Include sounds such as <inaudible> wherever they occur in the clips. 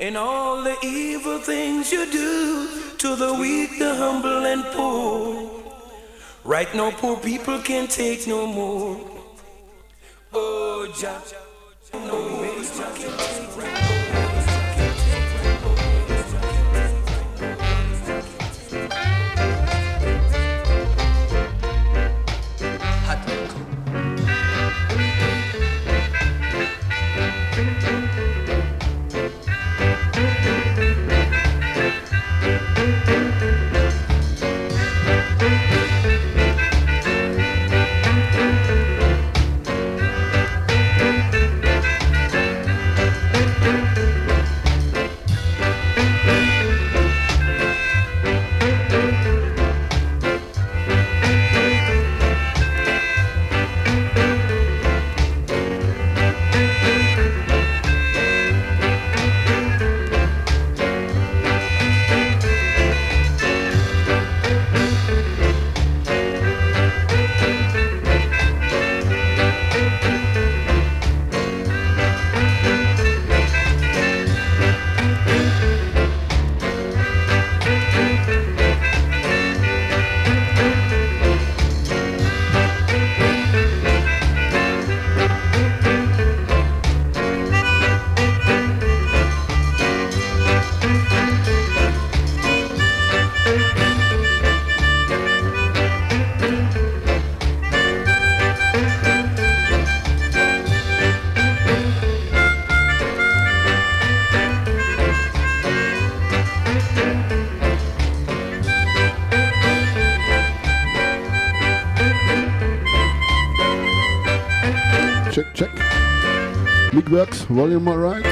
And all the evil things you do to the weak, the humble, and poor. Right now, poor people can't take no more. Oh, Jah, no volume alright?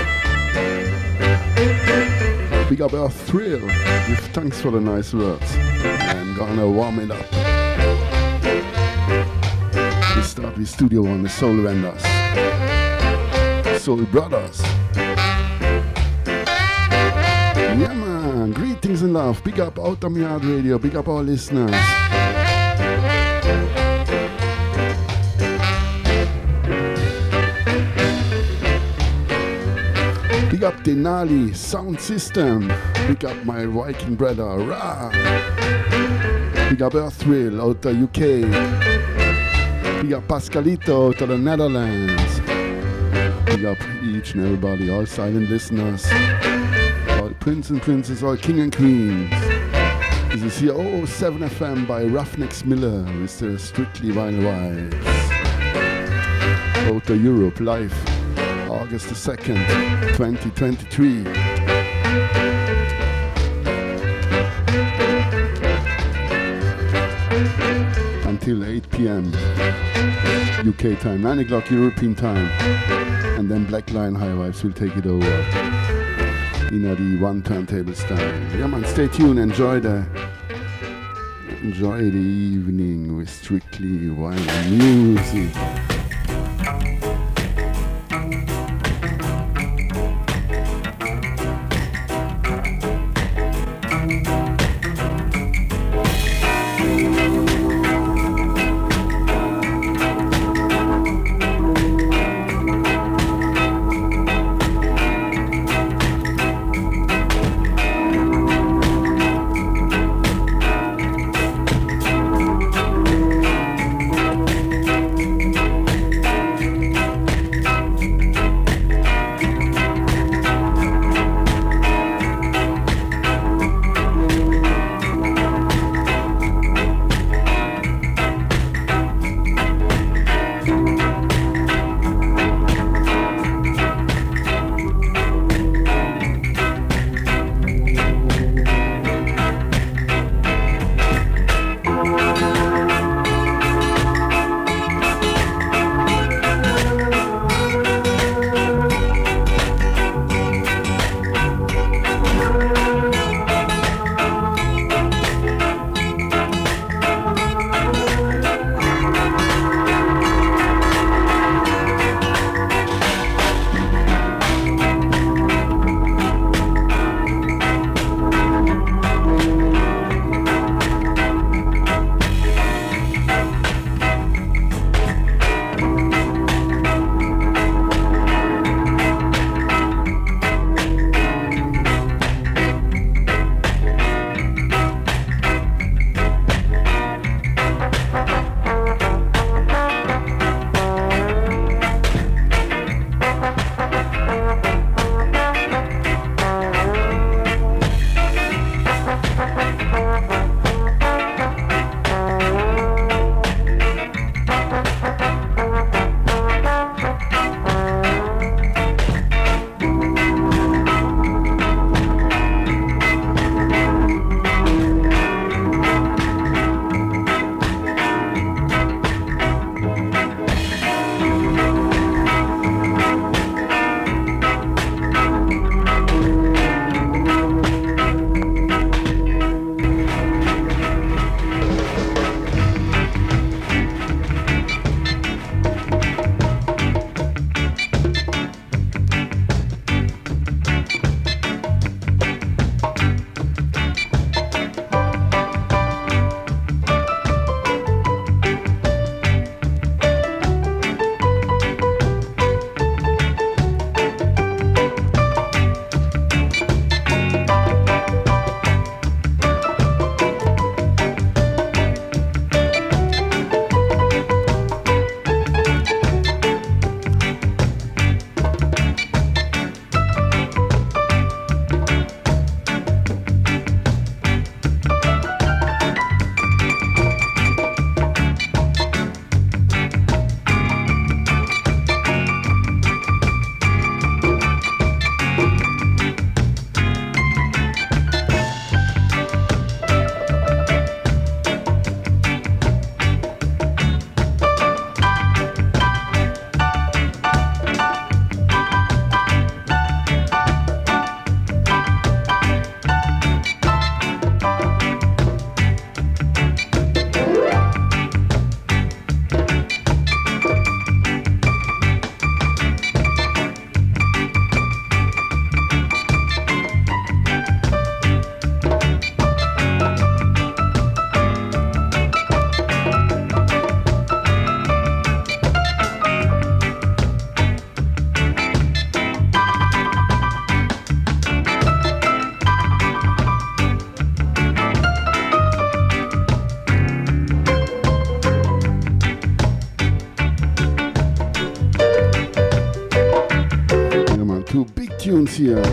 Big up our thrill. Give thanks for the nice words. I'm gonna warm it up. We start with Studio One, the Soul Vendors. Soul Brothers. Yeah man, greetings and love. Big up Out Radio, big up our listeners. Denali Sound System. Big up my Viking brother. Rah. Big up Earthrill out the UK. Big up Pascalito out of the Netherlands. Big up each and everybody, all silent listeners, all prince and princess, all king and queens. This is here 007 FM by Ruffneck Smille with the Strictly Vinyl. Out the Europe live. August the 2nd, 2023. Until 8 p.m. UK time, 9 o'clock European time. And then Black Line High Vibes will take it over. In the one turntable style. Yeah man, stay tuned, enjoy the enjoy the evening with strictly vinyl music. Tunes here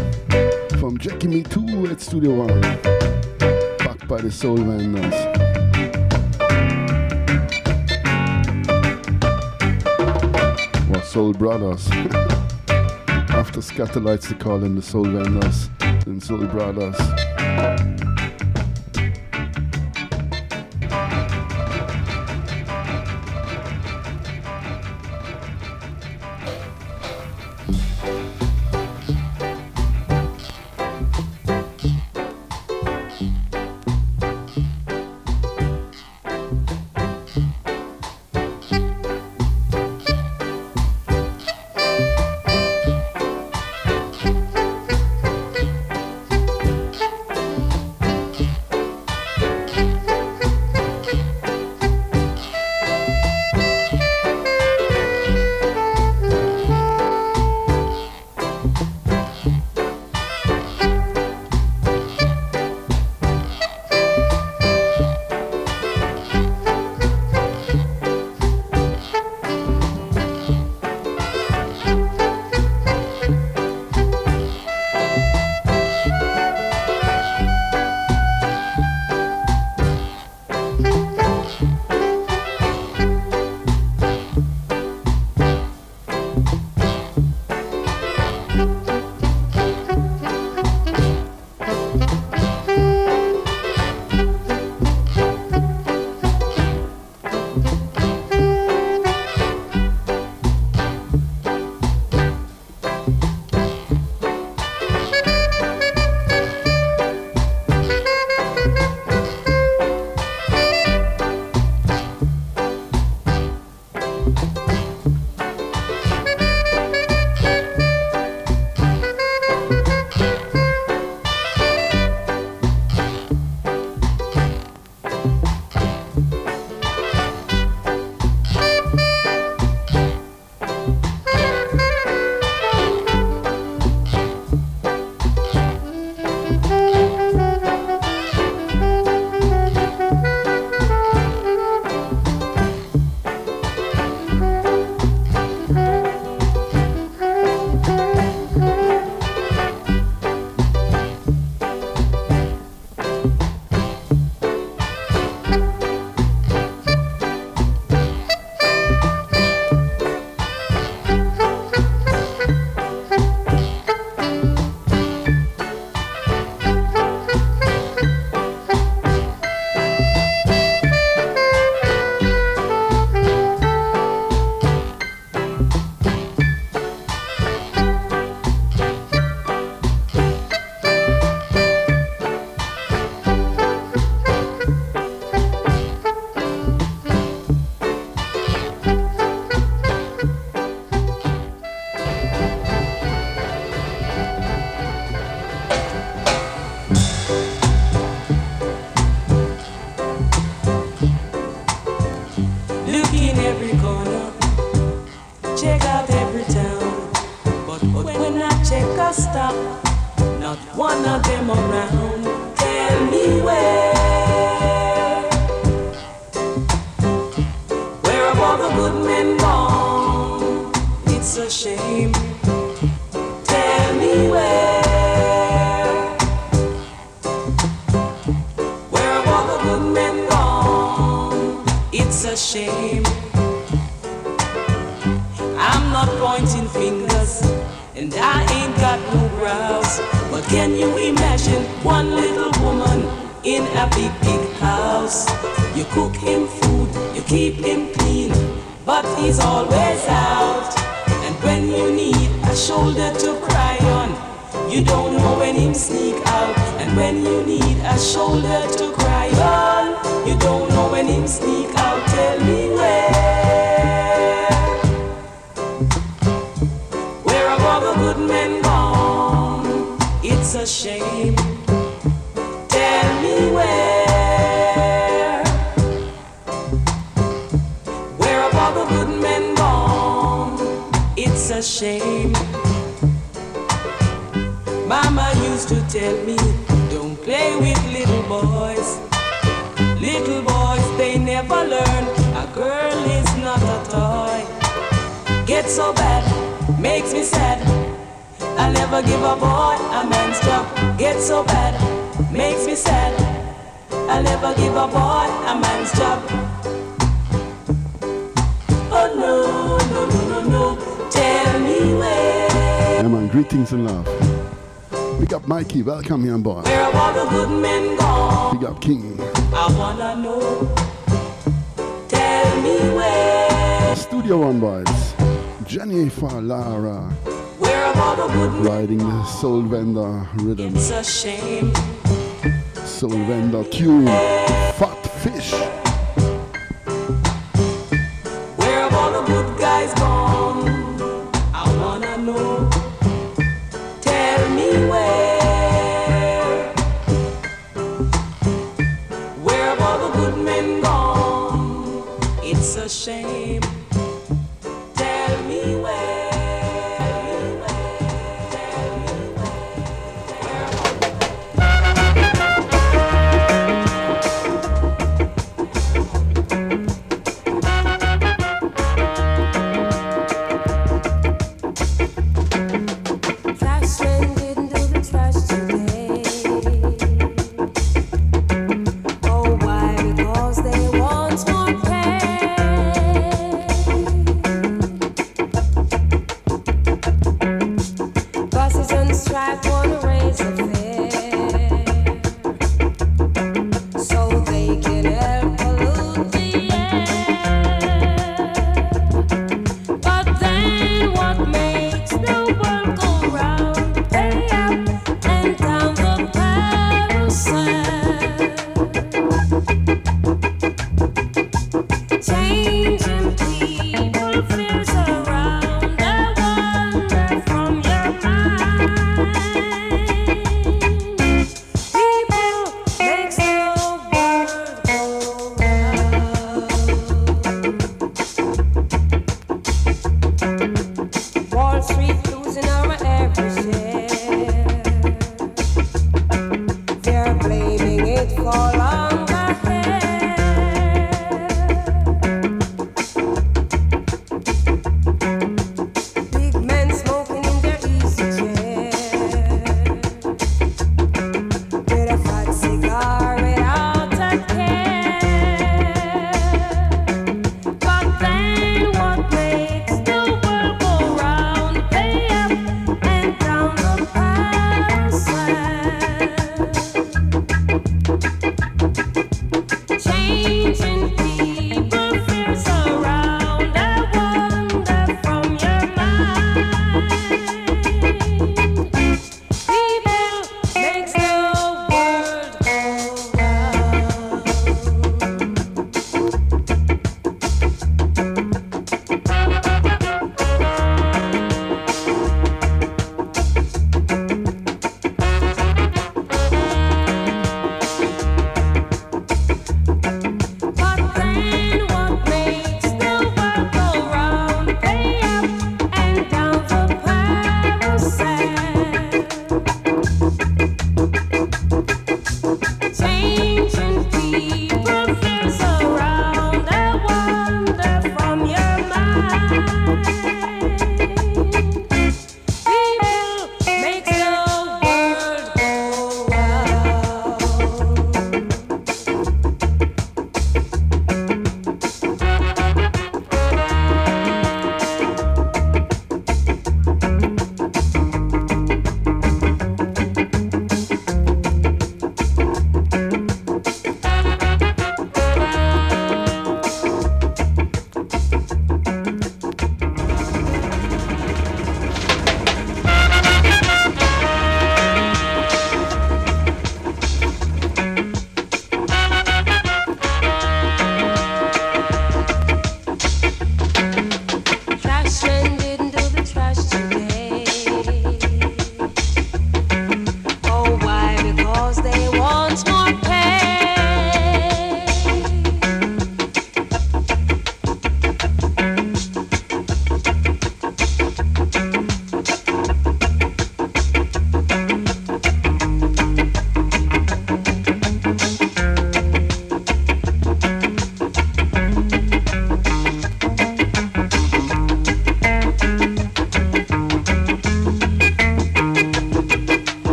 from Jackie Mittoo at Studio One, backed by the Soul Vendors. Or Soul Brothers. <laughs> After Skatalites, they call them the Soul Vendors and Soul Brothers. riding the Soul Vendors rhythm. It's a shame. Soul Vendors tune, Fat Fish.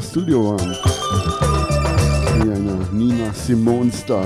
Studio One. Hier eine Nina Simone Style.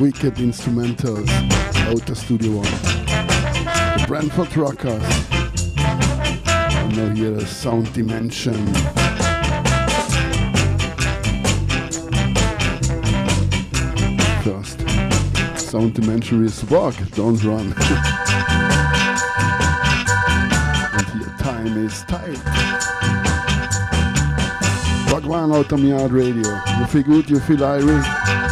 Wicked instrumentals out of Studio One. The Brentford Rockers. And now here a Sound Dimension. First, Sound Dimension is walk, don't run. <laughs> and here time is tight. Rock one out Radio. You feel good, you feel Irish.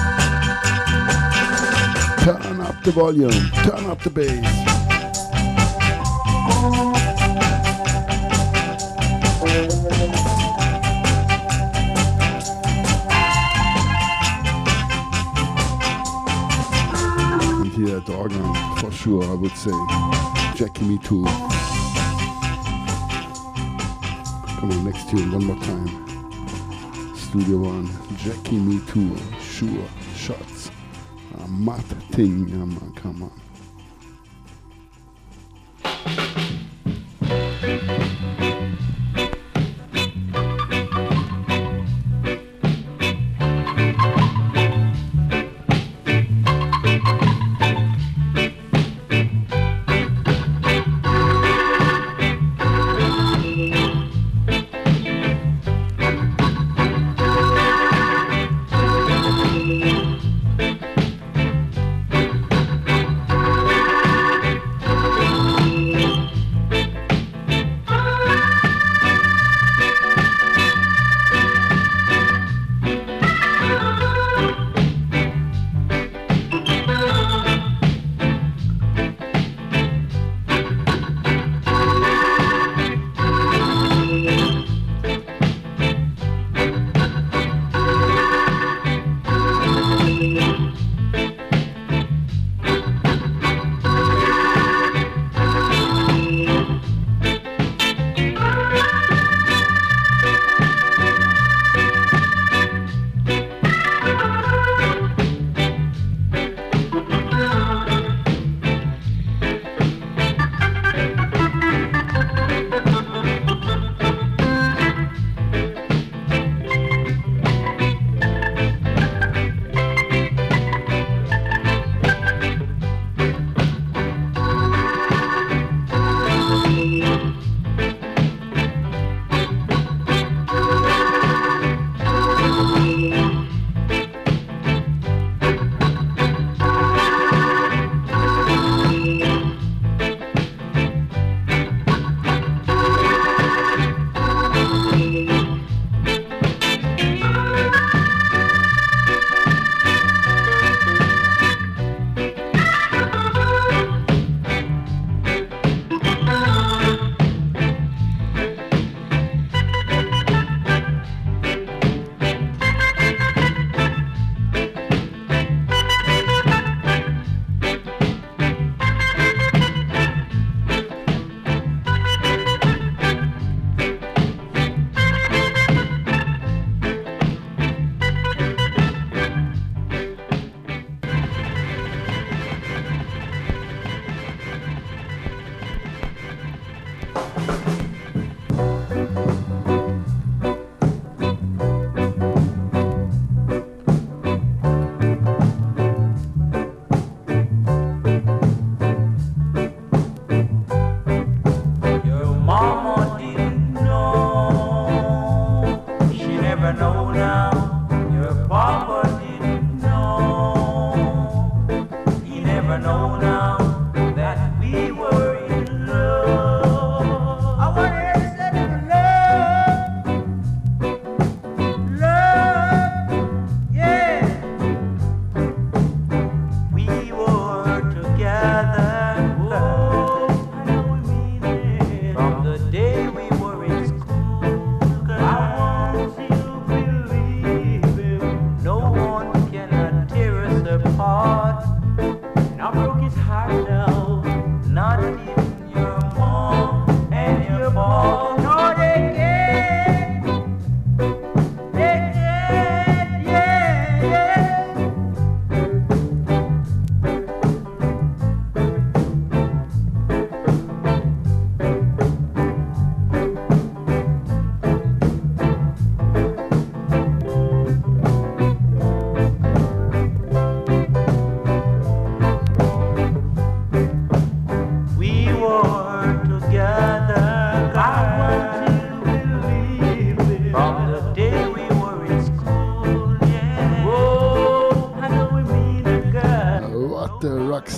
The volume, turn up the bass. And here at organ, for sure, I would say. Jackie Mittoo. Come on, next tune, one more time. Studio One, Jackie Me Too, sure, shots. Uh, a man, come on.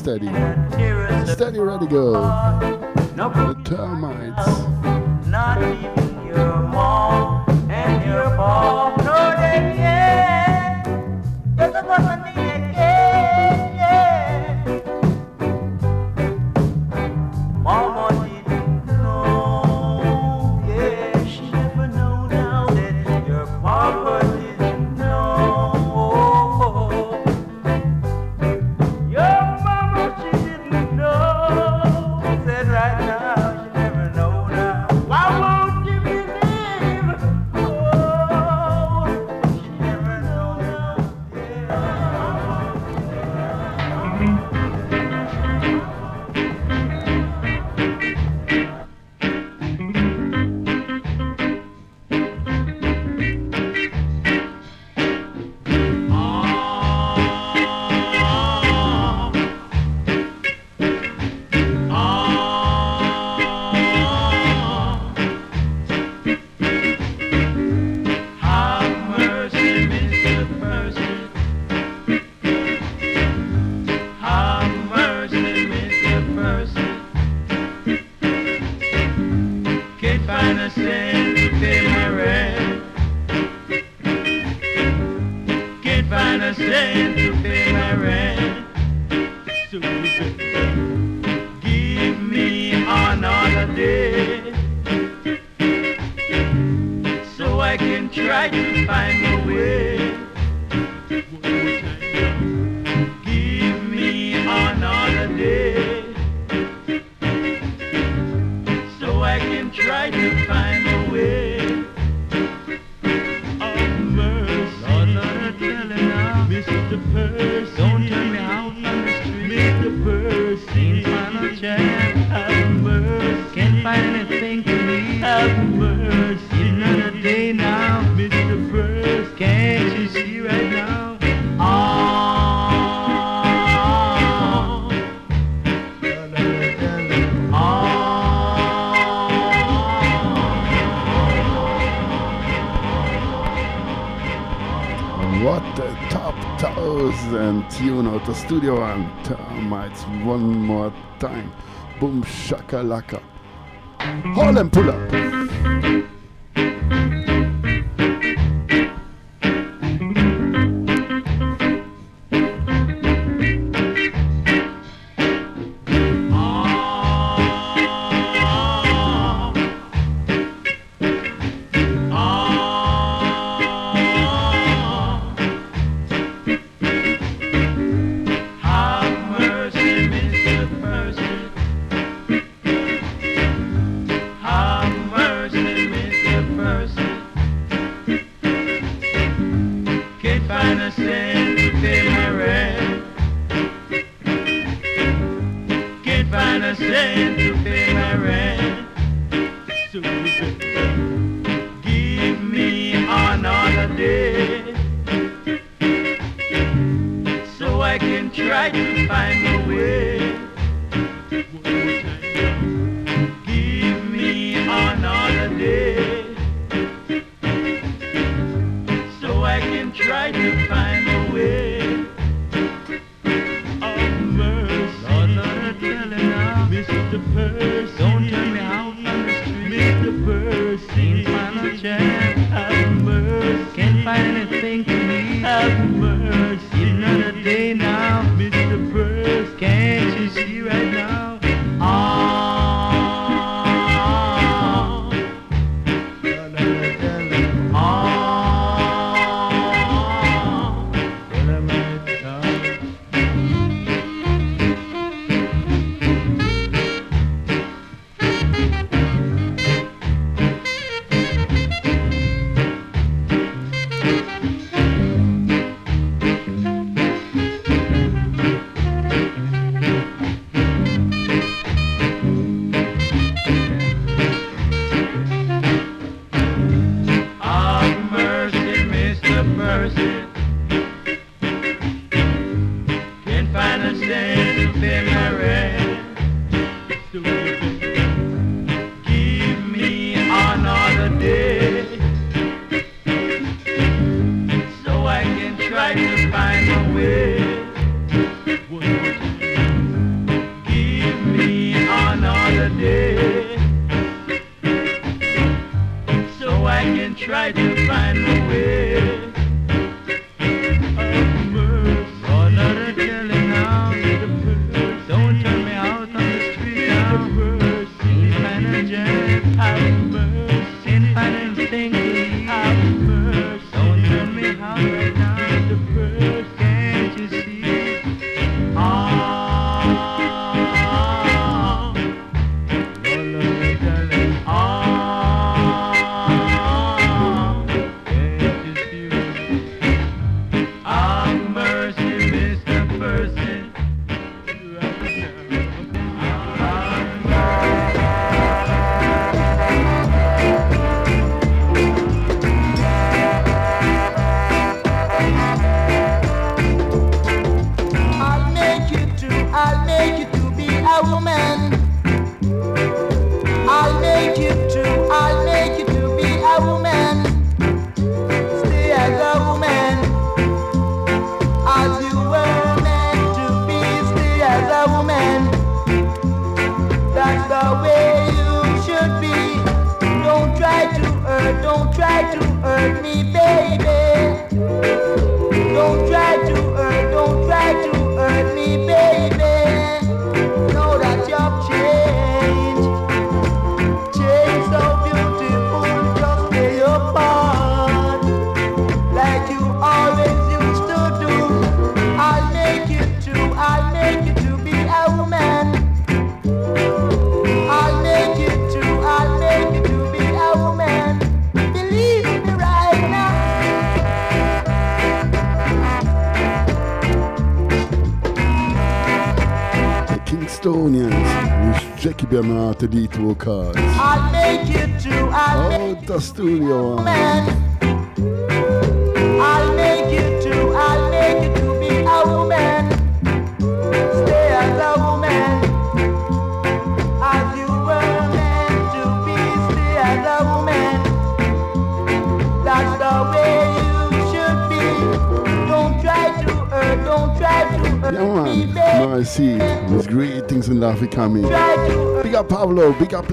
steady, steady, ready to go. Nope. The haul Harlem pull up.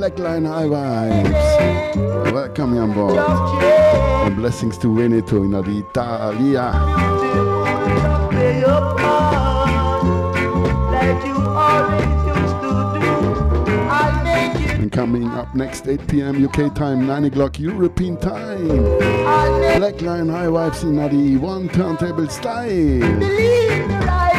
Slackline High Vibes. Welcome on board. And blessings to Veneto in Italia. And coming up next, 8 p.m. UK time, 9 o'clock European time. Blackline High Vibes in the one turntable style.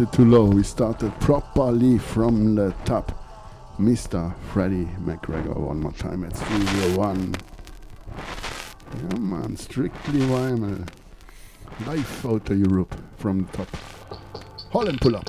started too low. We started properly from the top. Mr. Freddie McGregor, one more time at Studio One. Come on, strictly Weimar. Life out of Europe from the top. Holland pull up.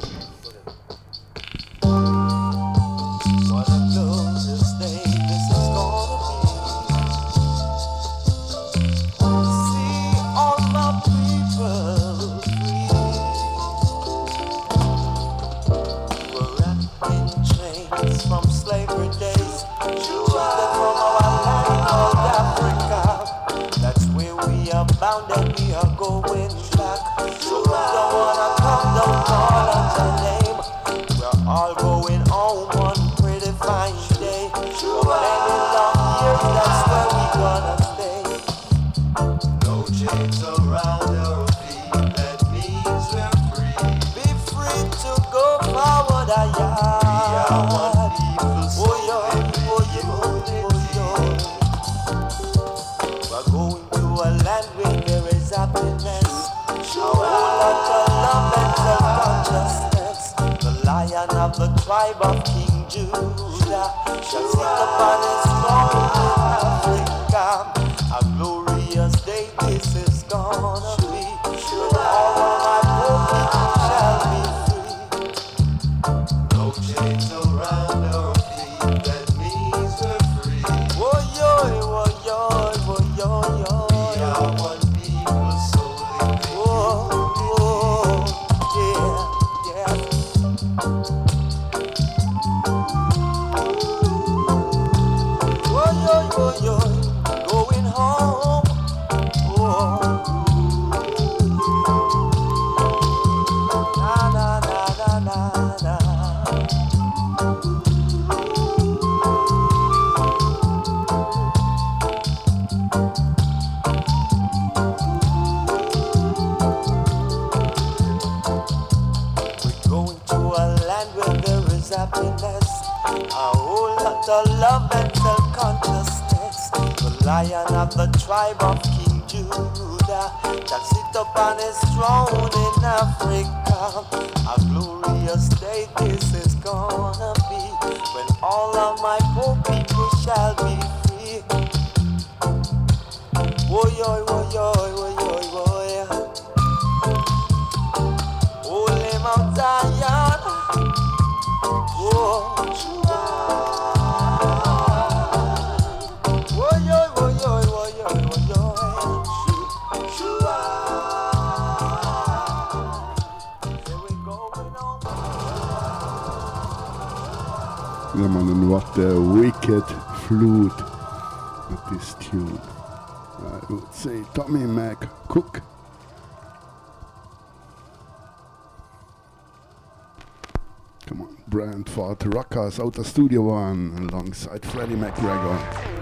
A glorious day this is gonna be when all of my What a wicked flute with this tune. I would say Tommy Mac Cook. Come on, Brentford Rockers out of Studio One alongside Freddie McGregor.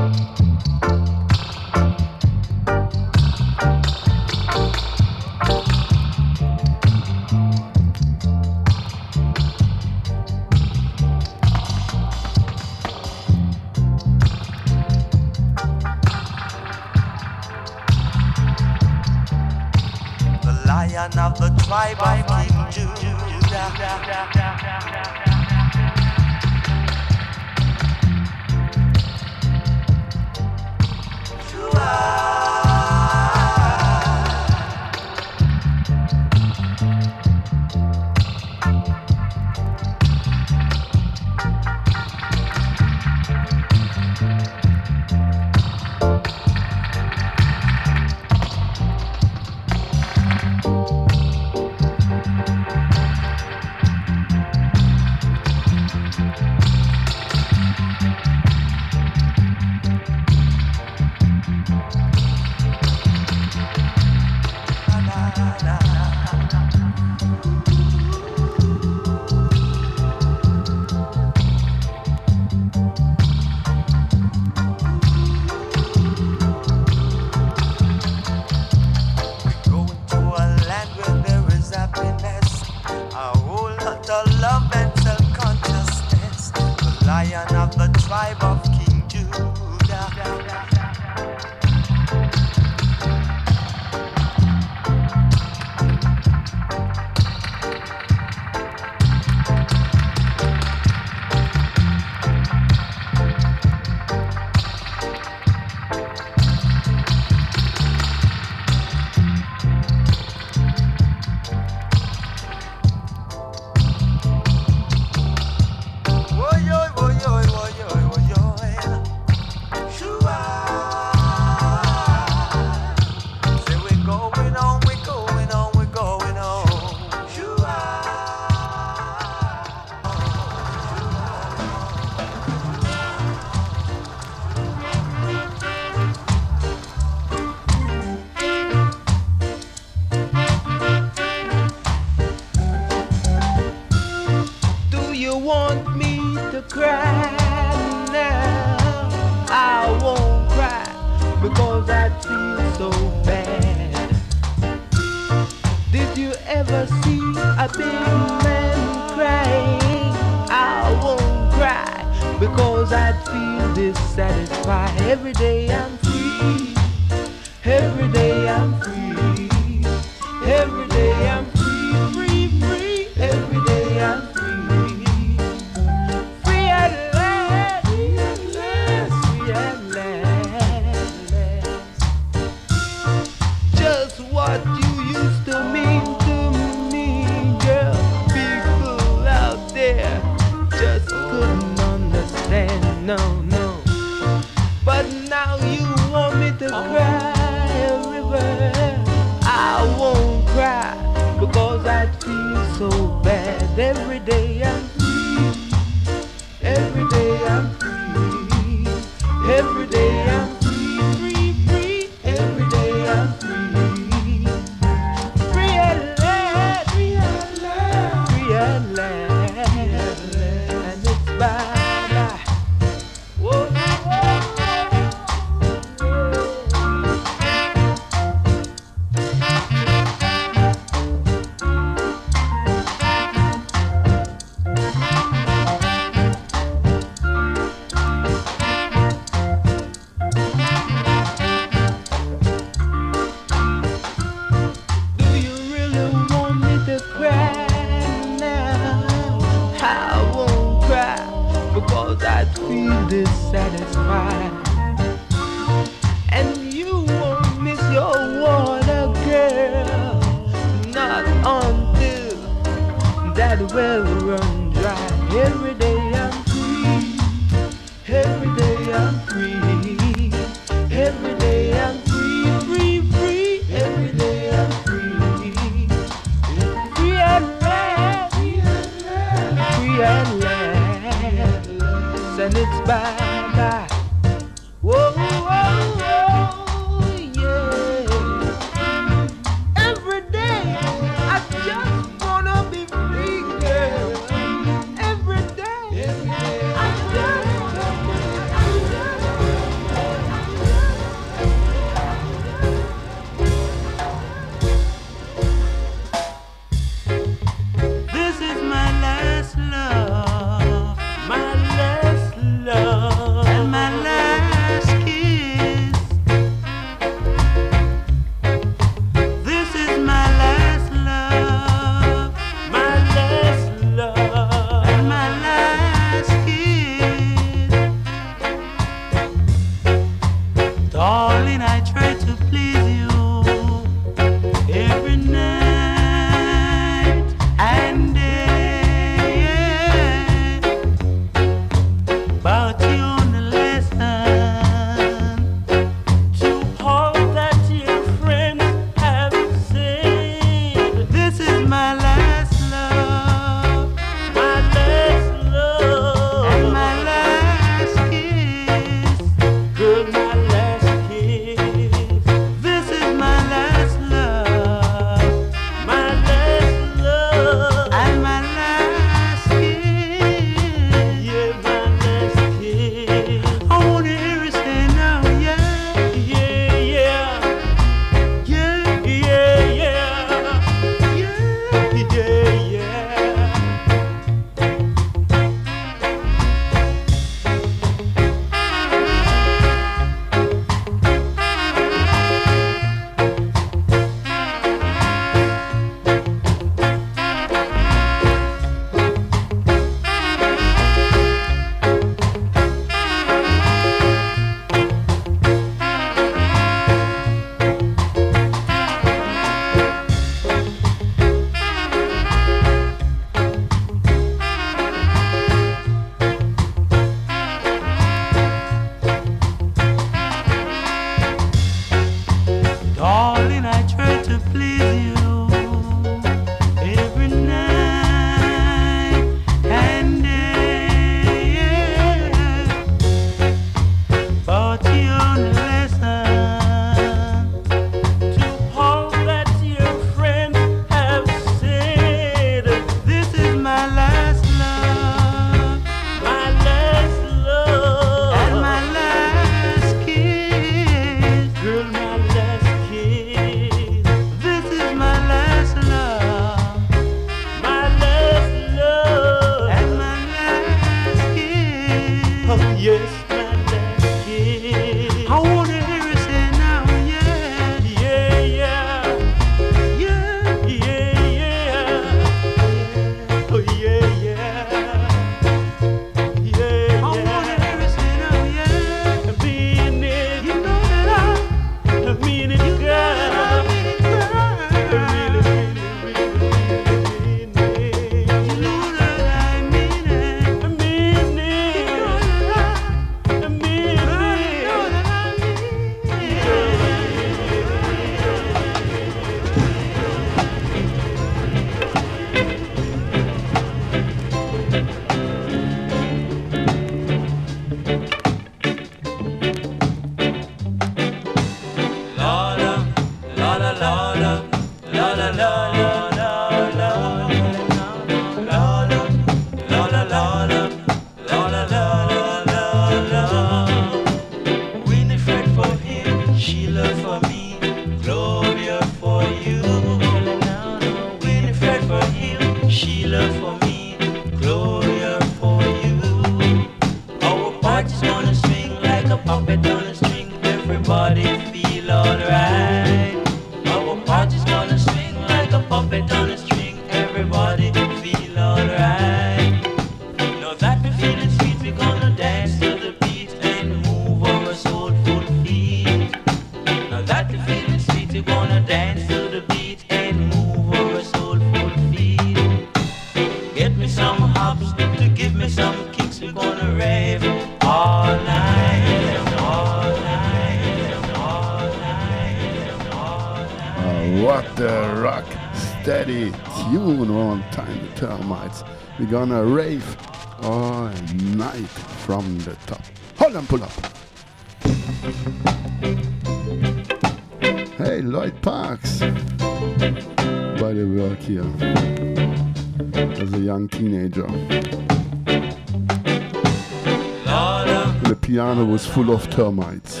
Termites.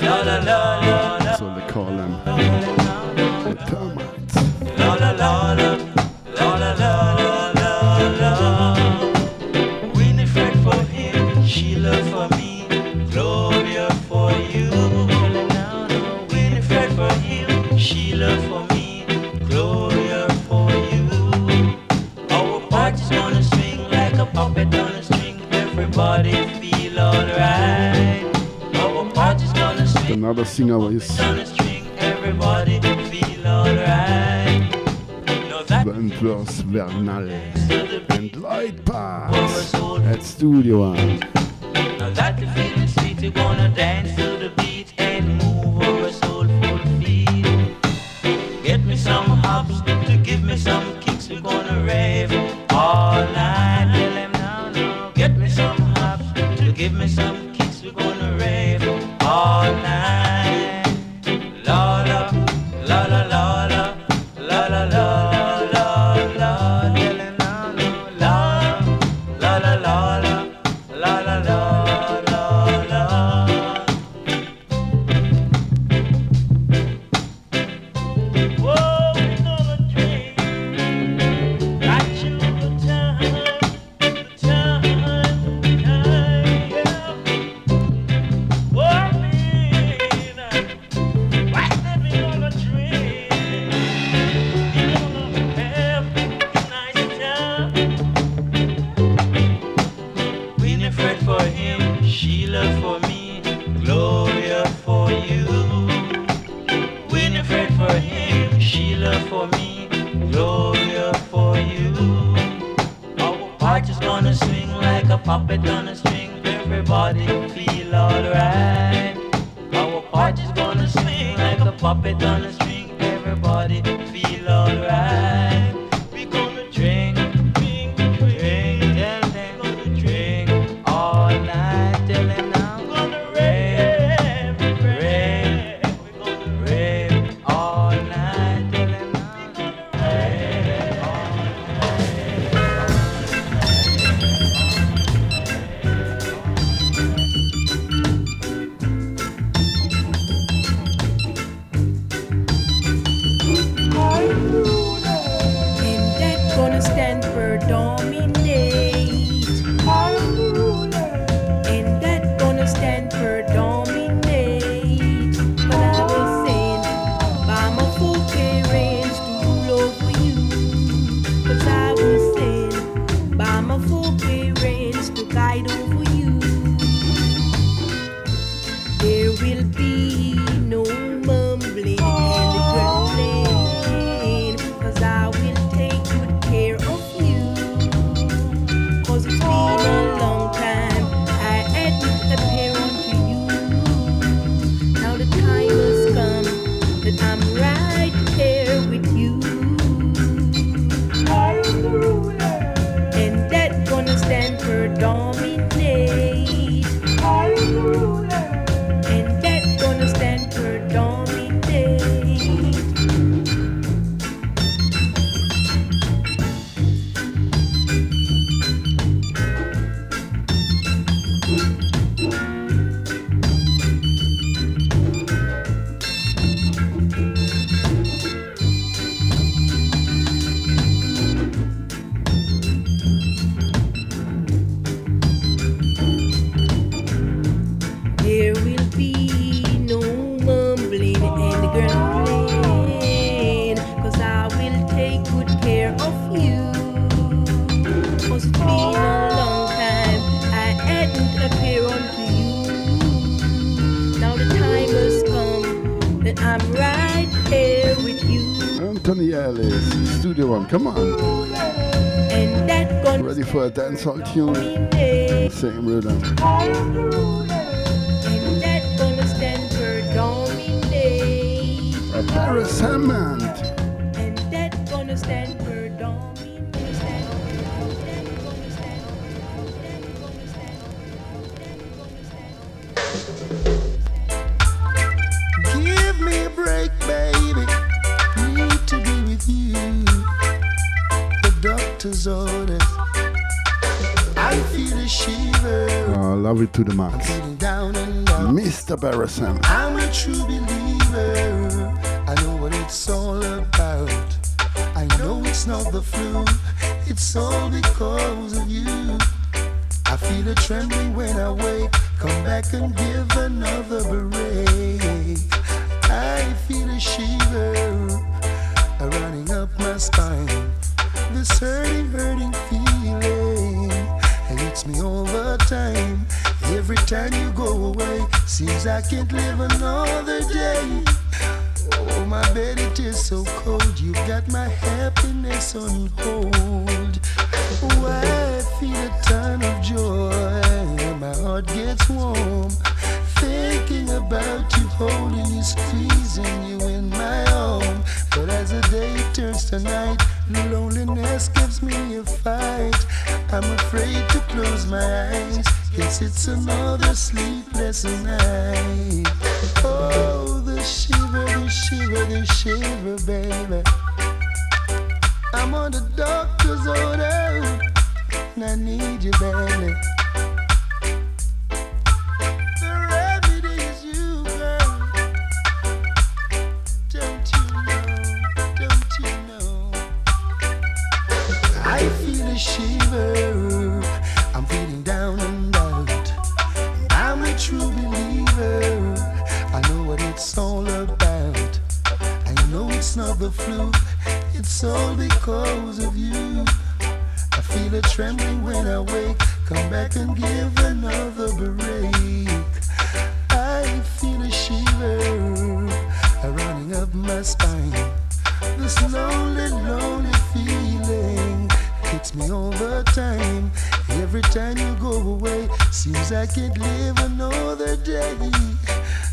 nice. Everybody feel alright. Vernal. For a dancehall tune? Same rhythm. And er that gonna stand for dominate. Beres Hammond. To the max. Mr. Hammond. I'm a true believer. I know what it's all about. I know it's not the flu. It's all because of you. I feel a trembling when I wake. Come back and give another break. I feel a shiver I can't live another day. Oh, my bed, it is so cold. You've got my happiness on hold. Feel a trembling when I wake. Come back and give another break. I feel a shiver running up my spine. This lonely, lonely feeling hits me all the time. Every time you go away, seems I can't live another day.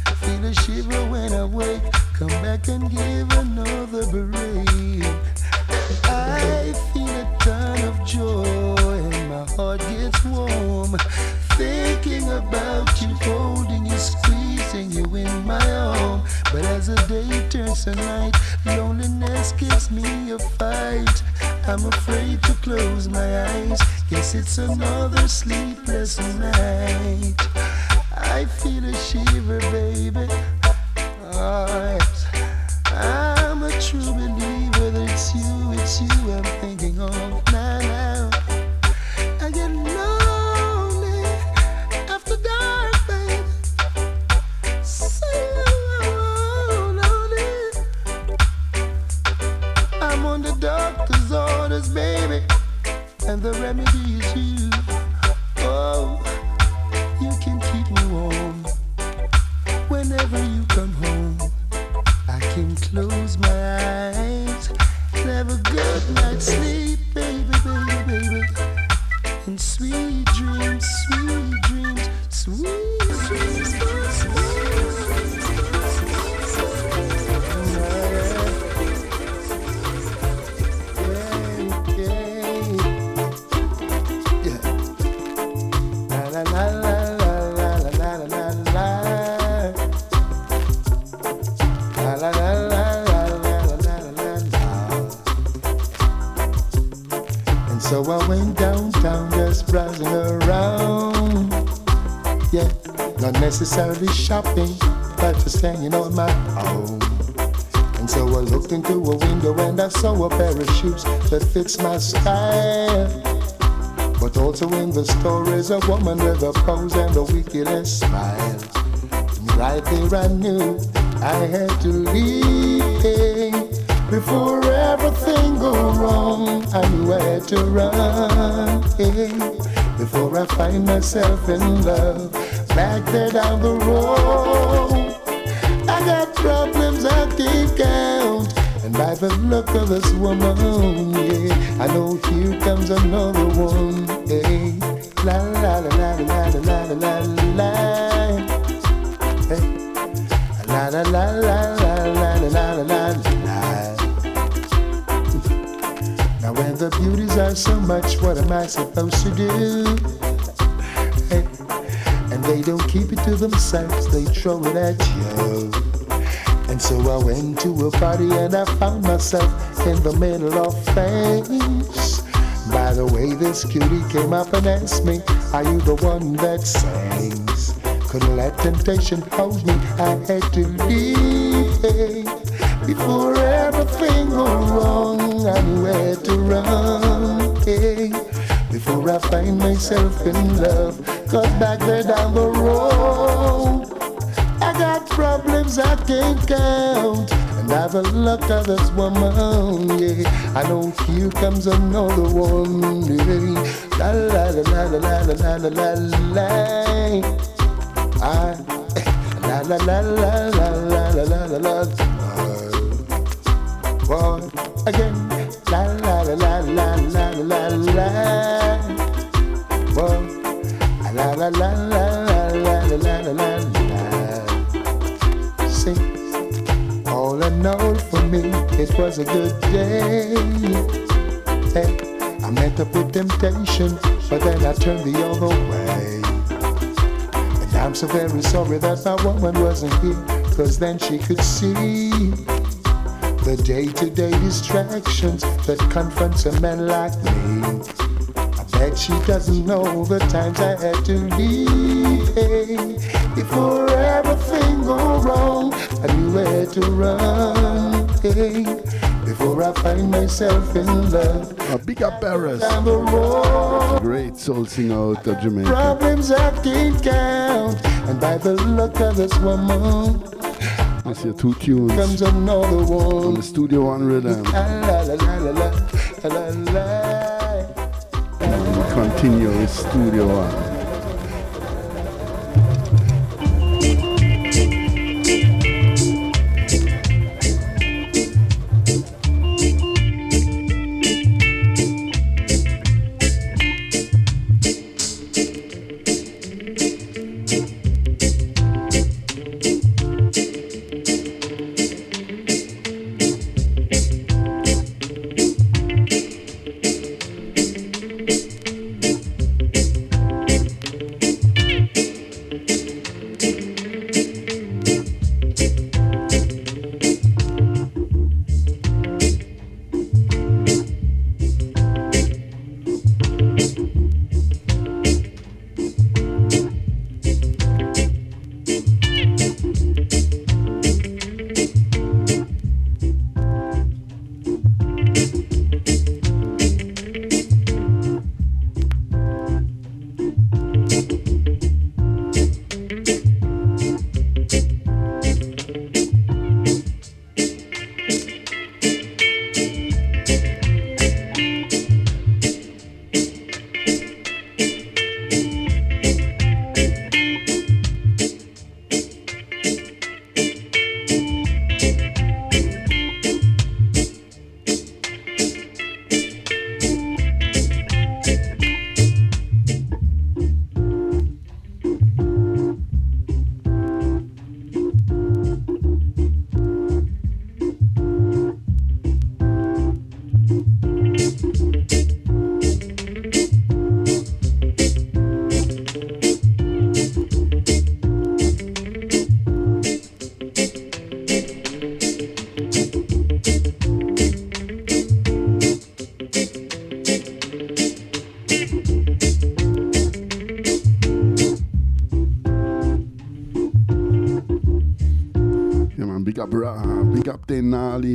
I feel a shiver when I wake. Come back and give another break. I feel a ton heart gets warm. Thinking about you, holding you, squeezing you in my arm. But as the day turns to night, loneliness gives me a fight. I'm afraid to close my eyes. Guess it's another sleepless night. I feel a shiver, baby. Alright. I'm a true believer that it's you, it's you I'm thinking of now. waters, baby, and the remedy is you. Oh, you can keep me warm whenever you come home. I can close my eyes and have a good night's sleep. Hanging on my own. And so I looked into a window and I saw a pair of shoes that fits my style. But also in the store is a woman with a pose and a wickedest smile. And right there I knew I had to leave. Before everything go wrong, I knew I had to run. Before I find myself in love, back there down the road. Problems I can't count. And by the look of this woman, yeah, I know here comes another one. Hey, la la la la la la la la la la. Hey, la la la la la la la la la la. Now when the beauties are so much, what am I supposed to do? And they don't keep it to themselves, they throw it at you. And so I went to a party and I found myself in the middle of things. By the way, this cutie came up and asked me, Are you the one that sings? Couldn't let temptation hold me, I had to leave. Before everything go wrong, I knew where to run. Before I find myself in love, cause back there down the road. I I can't count. And the luck of this woman, yeah, I know here comes another one. Yeah. La la la la la la la la la. I, la la la la la la la la la la. Boy, again, was a good day. Hey, I met up with temptation, but then I turned the other way. And I'm so very sorry that my woman wasn't here, cause then she could see the day-to-day distractions that confronts a man like me. I bet she doesn't know the times I had to leave. Before everything go wrong, I knew where to run. Hey, before I find myself in love. A big up Beres. The. Great soul singer out of Jamaica. Problems I can't count. And by the look of this woman, This here two tunes comes another on one. the Studio One rhythm. Continue with Studio One.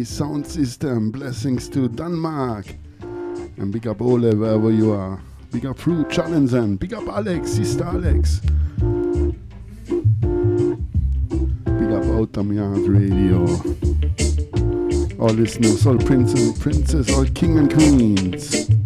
Sound System. Blessings to Denmark. And big up Ole wherever you are. Big up Fruit and Big up Alex, Sister Alex. Big up Outta Mi Yard Radio. All listeners, all princes and princesses, all king and queens.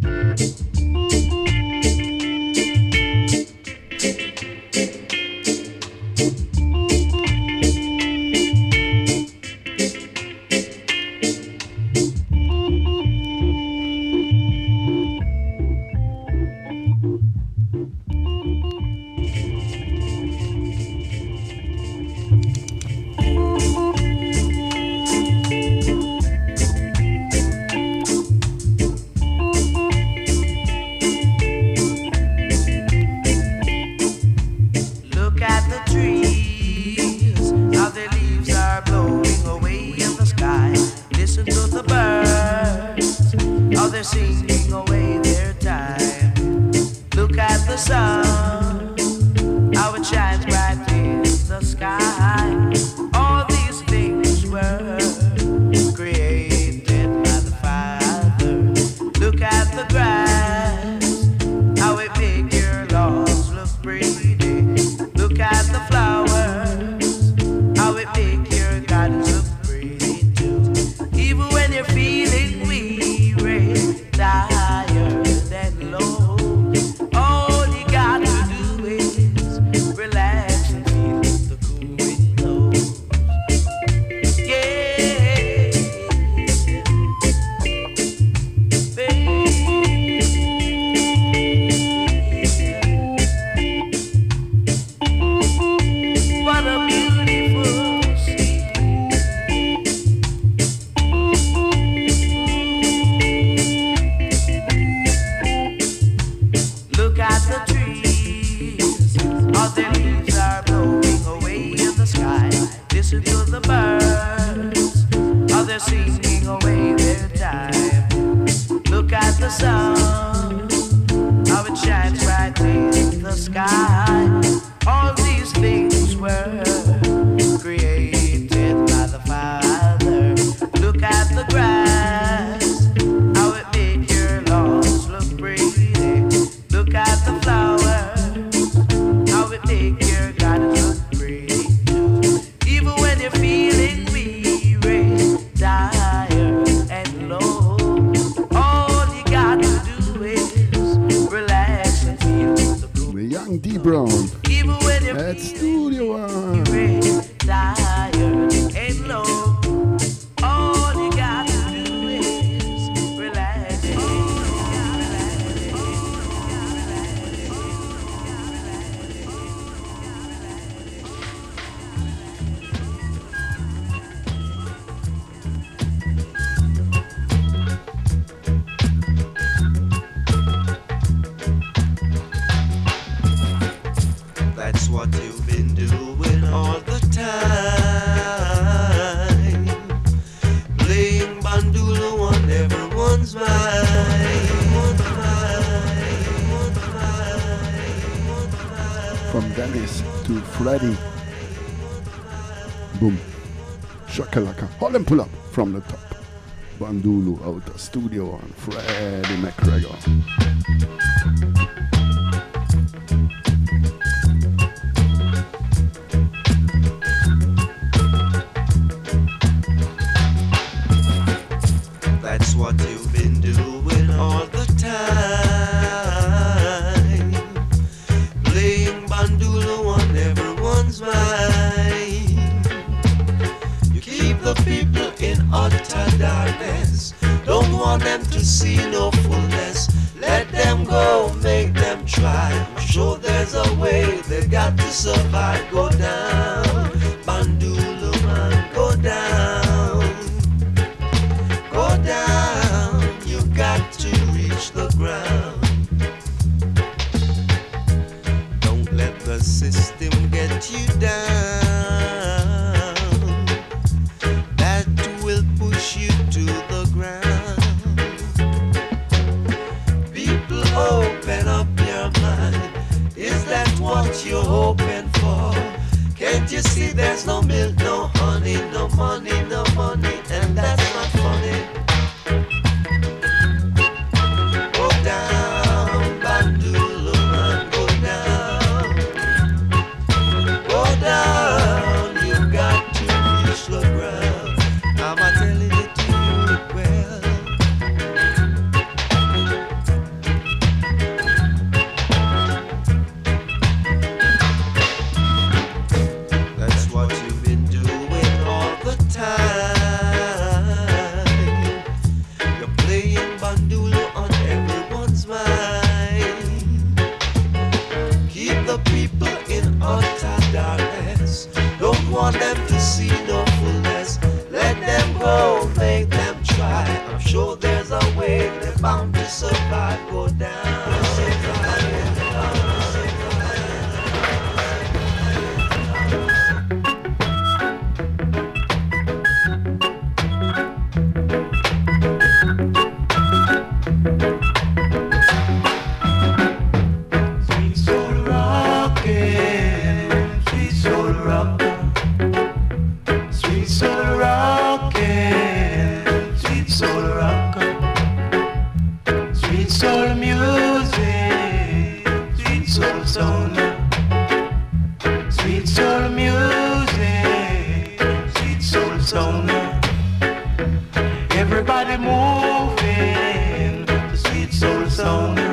Everybody moving, the sweet soul sound.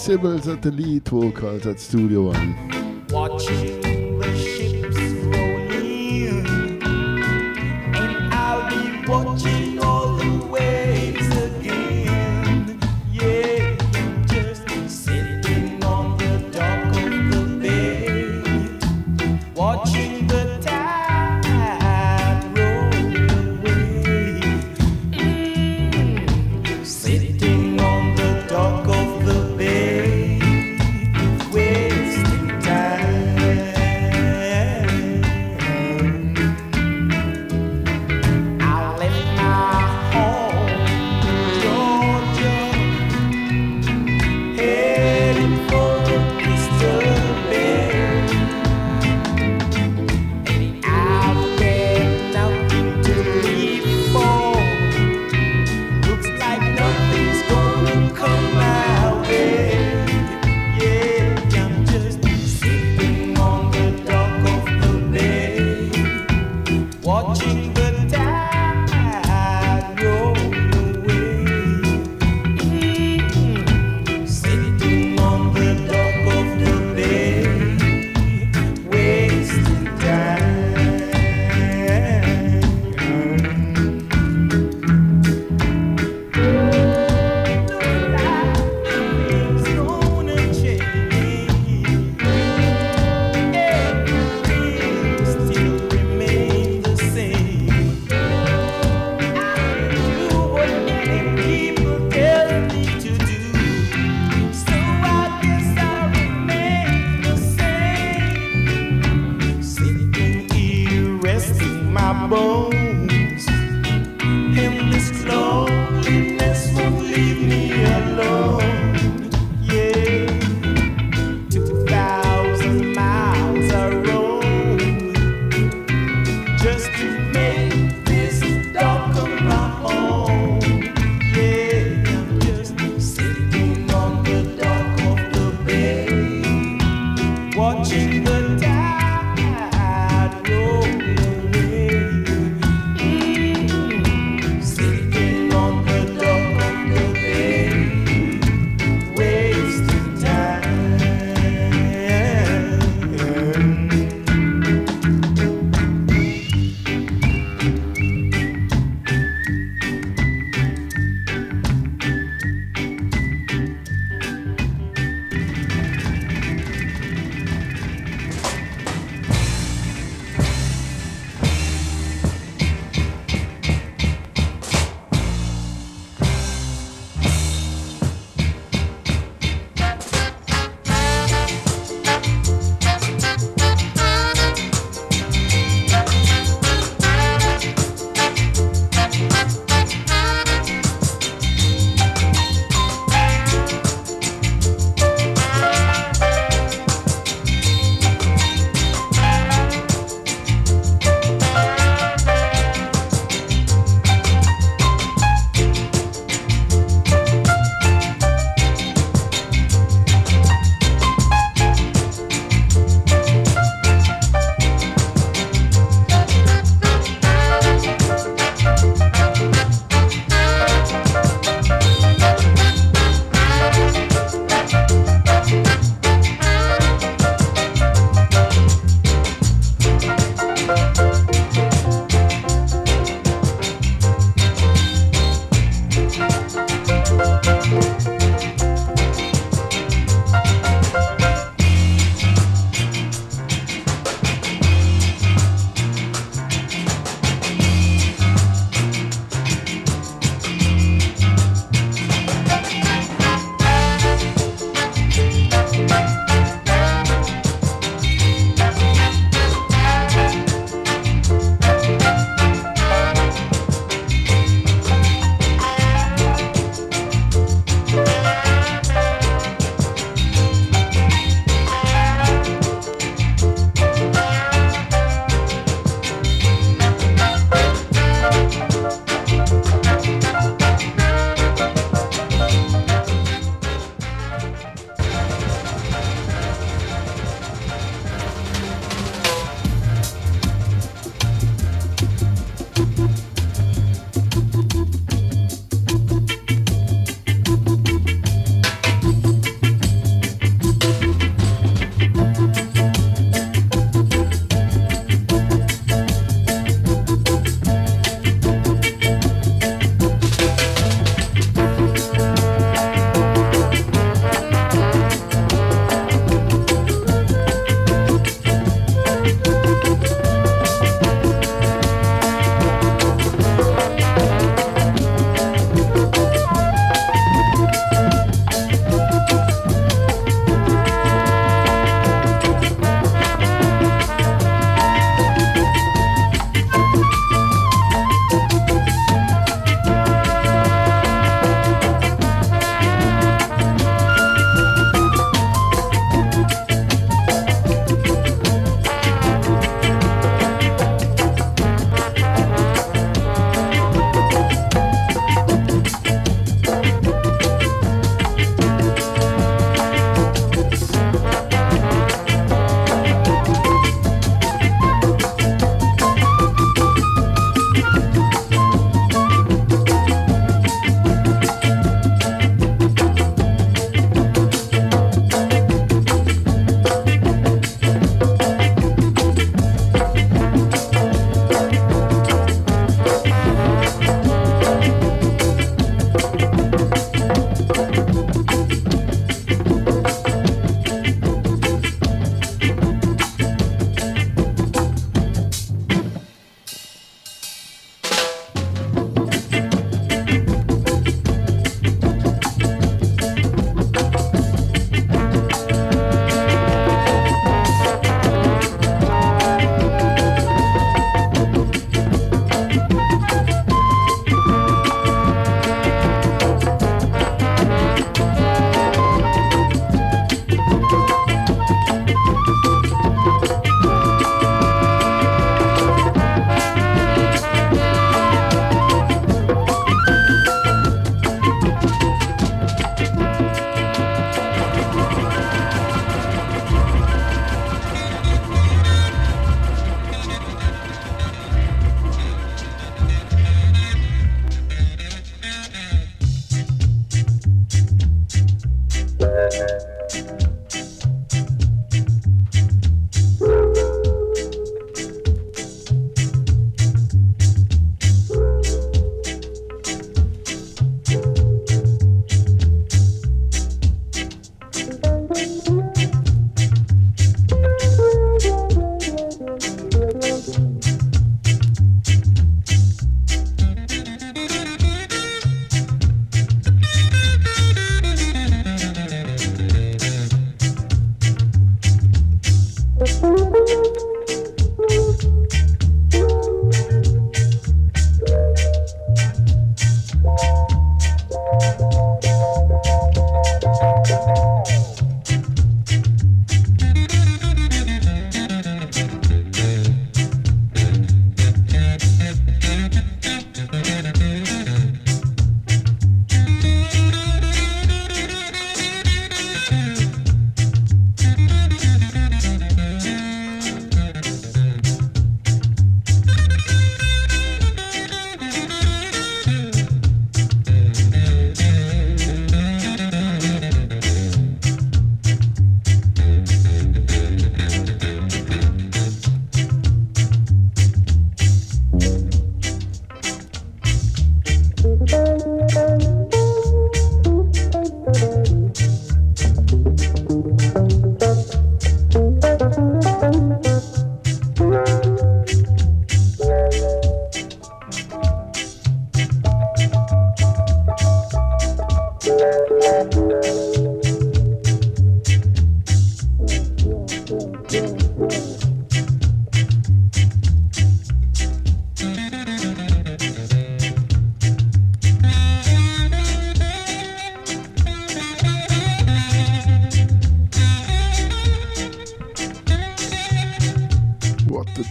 Sibbles at the lead vocals at Studio One.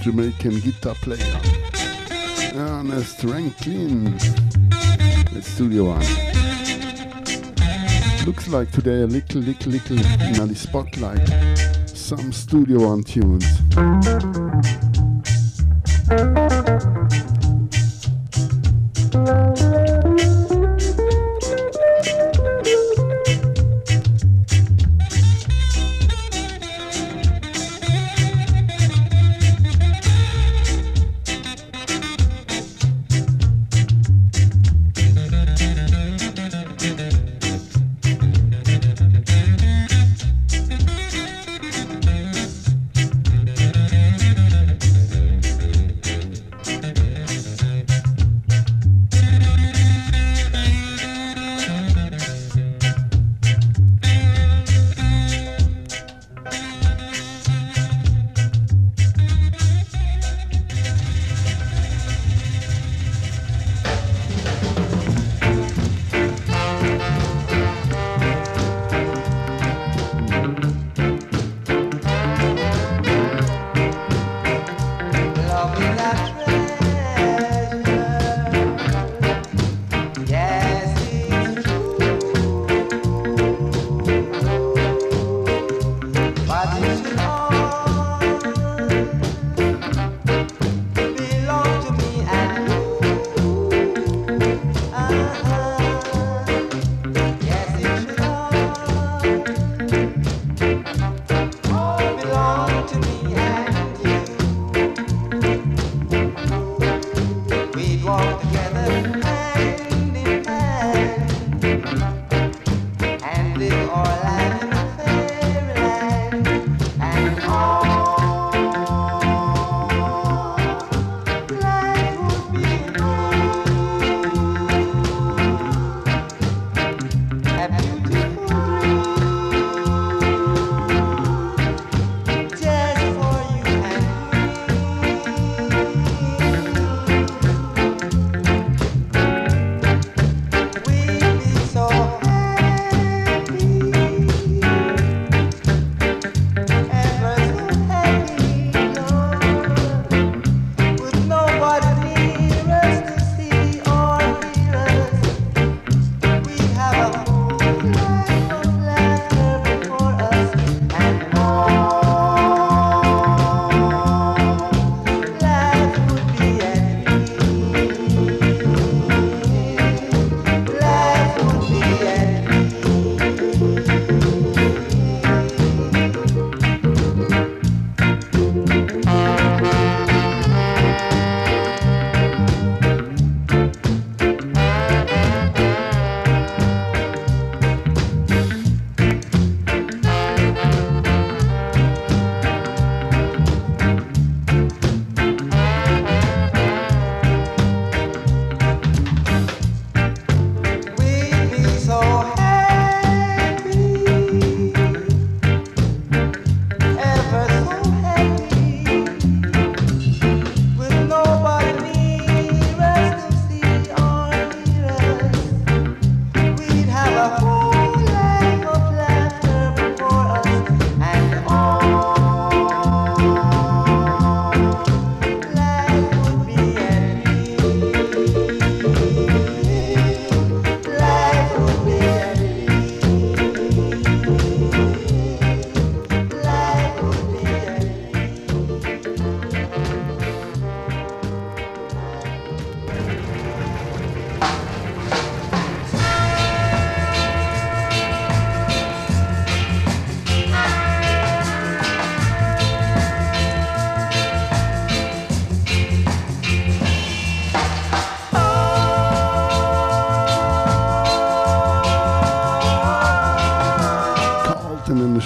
Jamaican guitar player. Ernest Ranglin. The studio one. Looks like today a little, little, little in the spotlight. Some studio one tunes.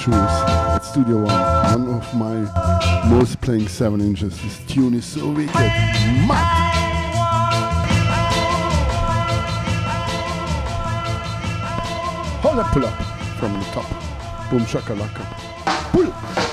Studio One, one of my most playing 7 inches. This tune is so wicked. Mad! Hold that pull up from the top. Boom shakalaka. Pull!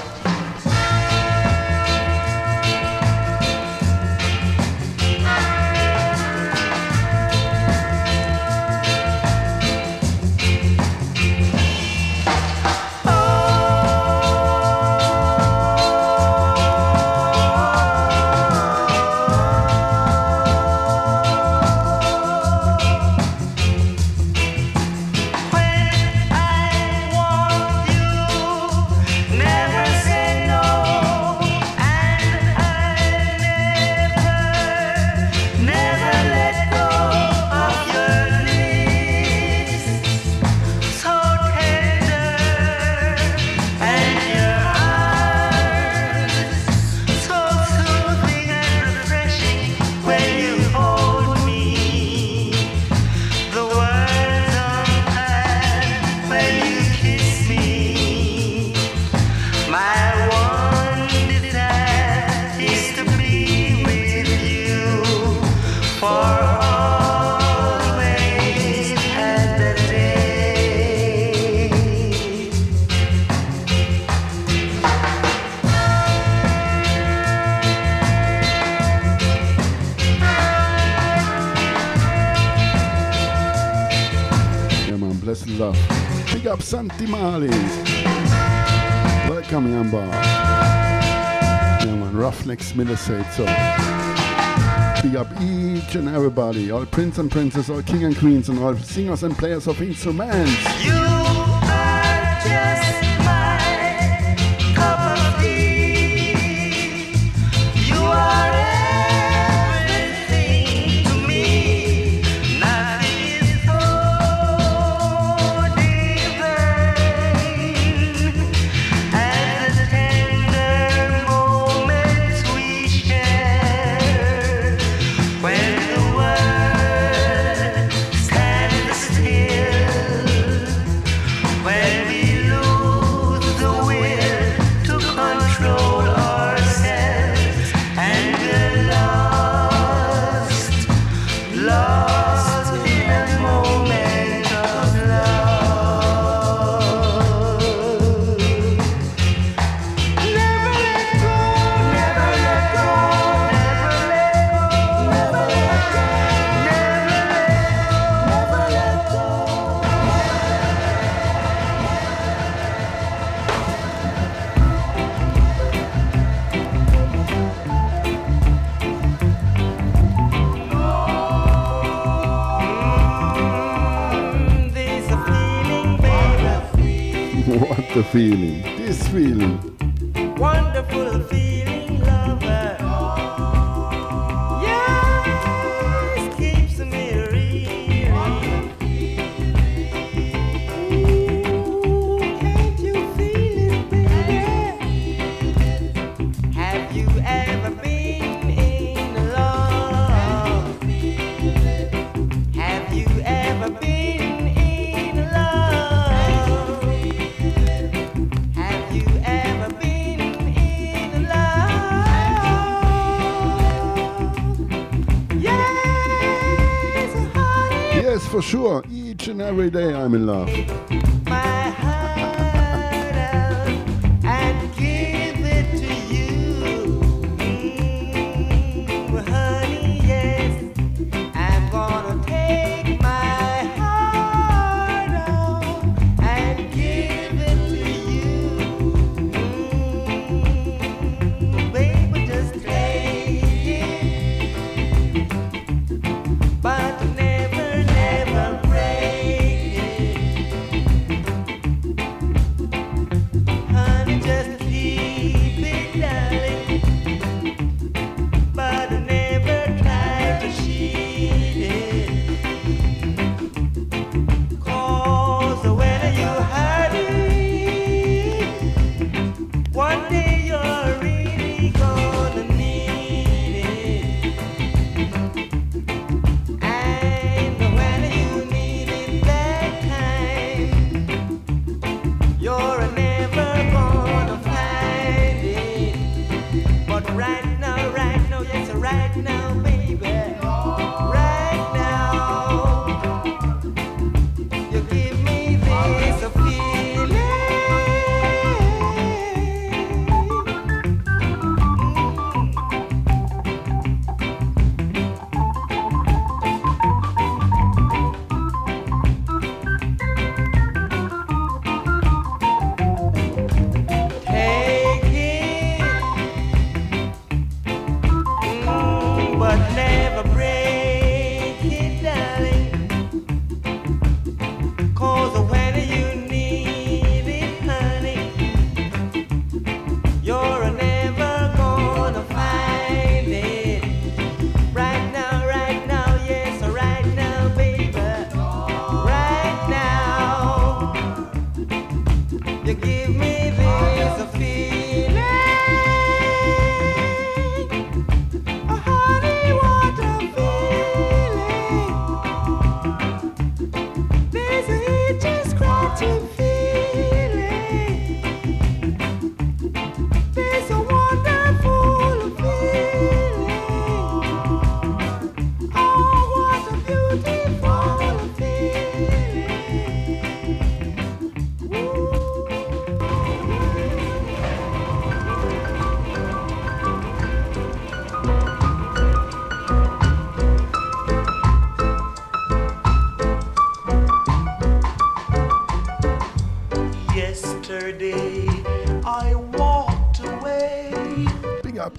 say it so. Big up each and everybody, all prince and princess, all king and queens, and all singers and players of instruments. You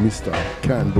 Mr. Can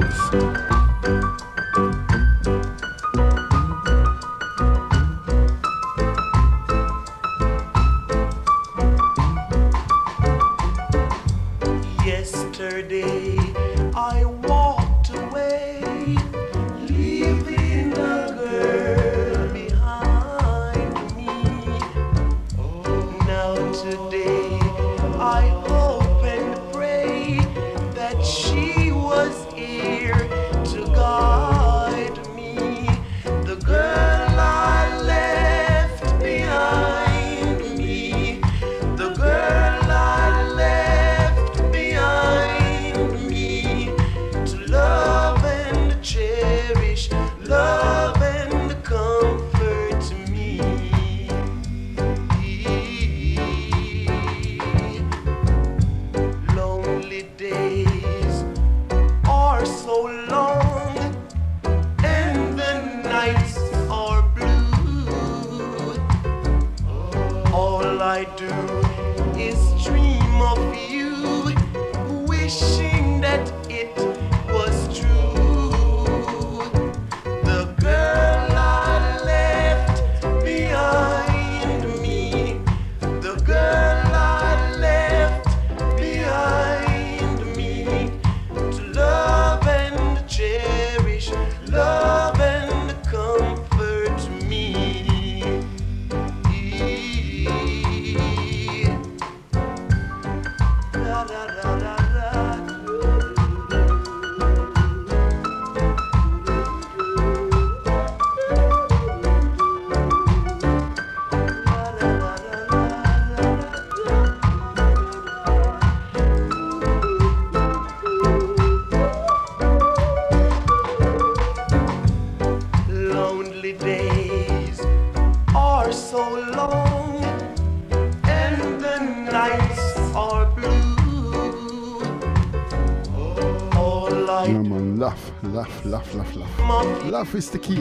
stuff is the key.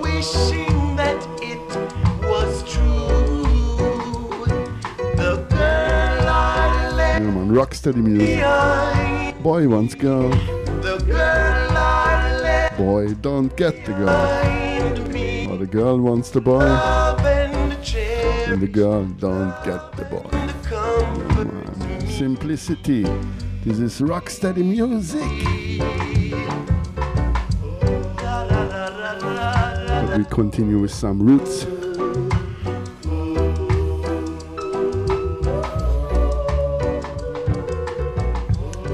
Wishing that it was true. The girl I left. Yeah, man, rocksteady music. Boy wants girl. The girl I left. Boy don't get the girl. Or oh, the girl wants the boy. And, the girl don't get the boy. Simplicity. This is rocksteady music. we continue with some roots.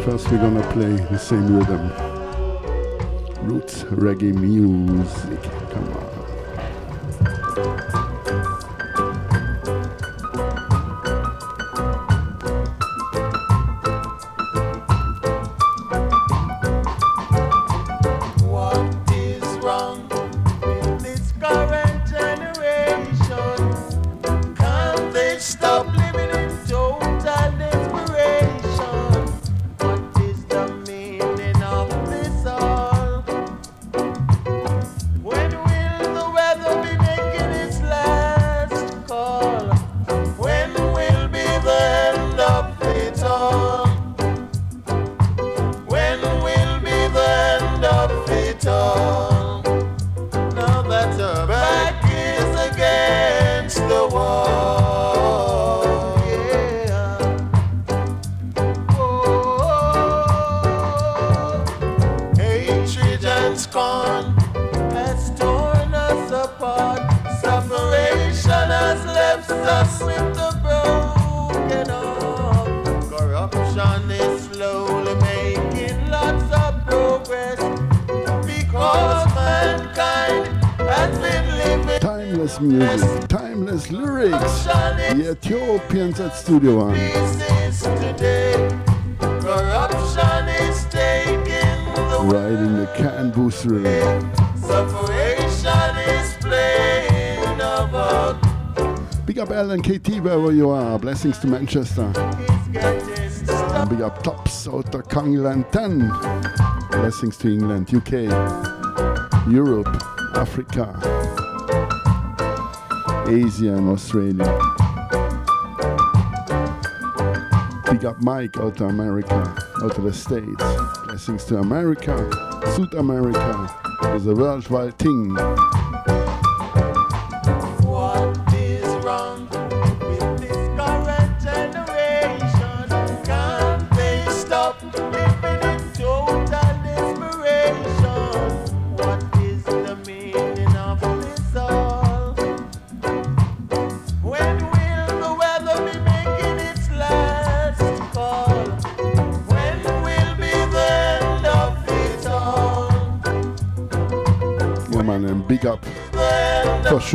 First, we're gonna play the same rhythm. Roots reggae music. Manchester. And big up Tops out of Congland 10. Blessings to England, UK, Europe, Africa, Asia, and Australia. Big up Mike out of America, out of the States. Blessings to America, South America. It's a worldwide thing.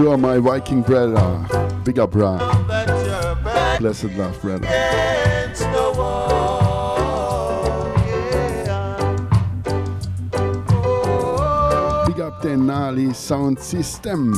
Sure, my Viking brother. Big up, Ra. of that you're back. Blessed love, brother. against the wall. Yeah. Big up the Nali sound system.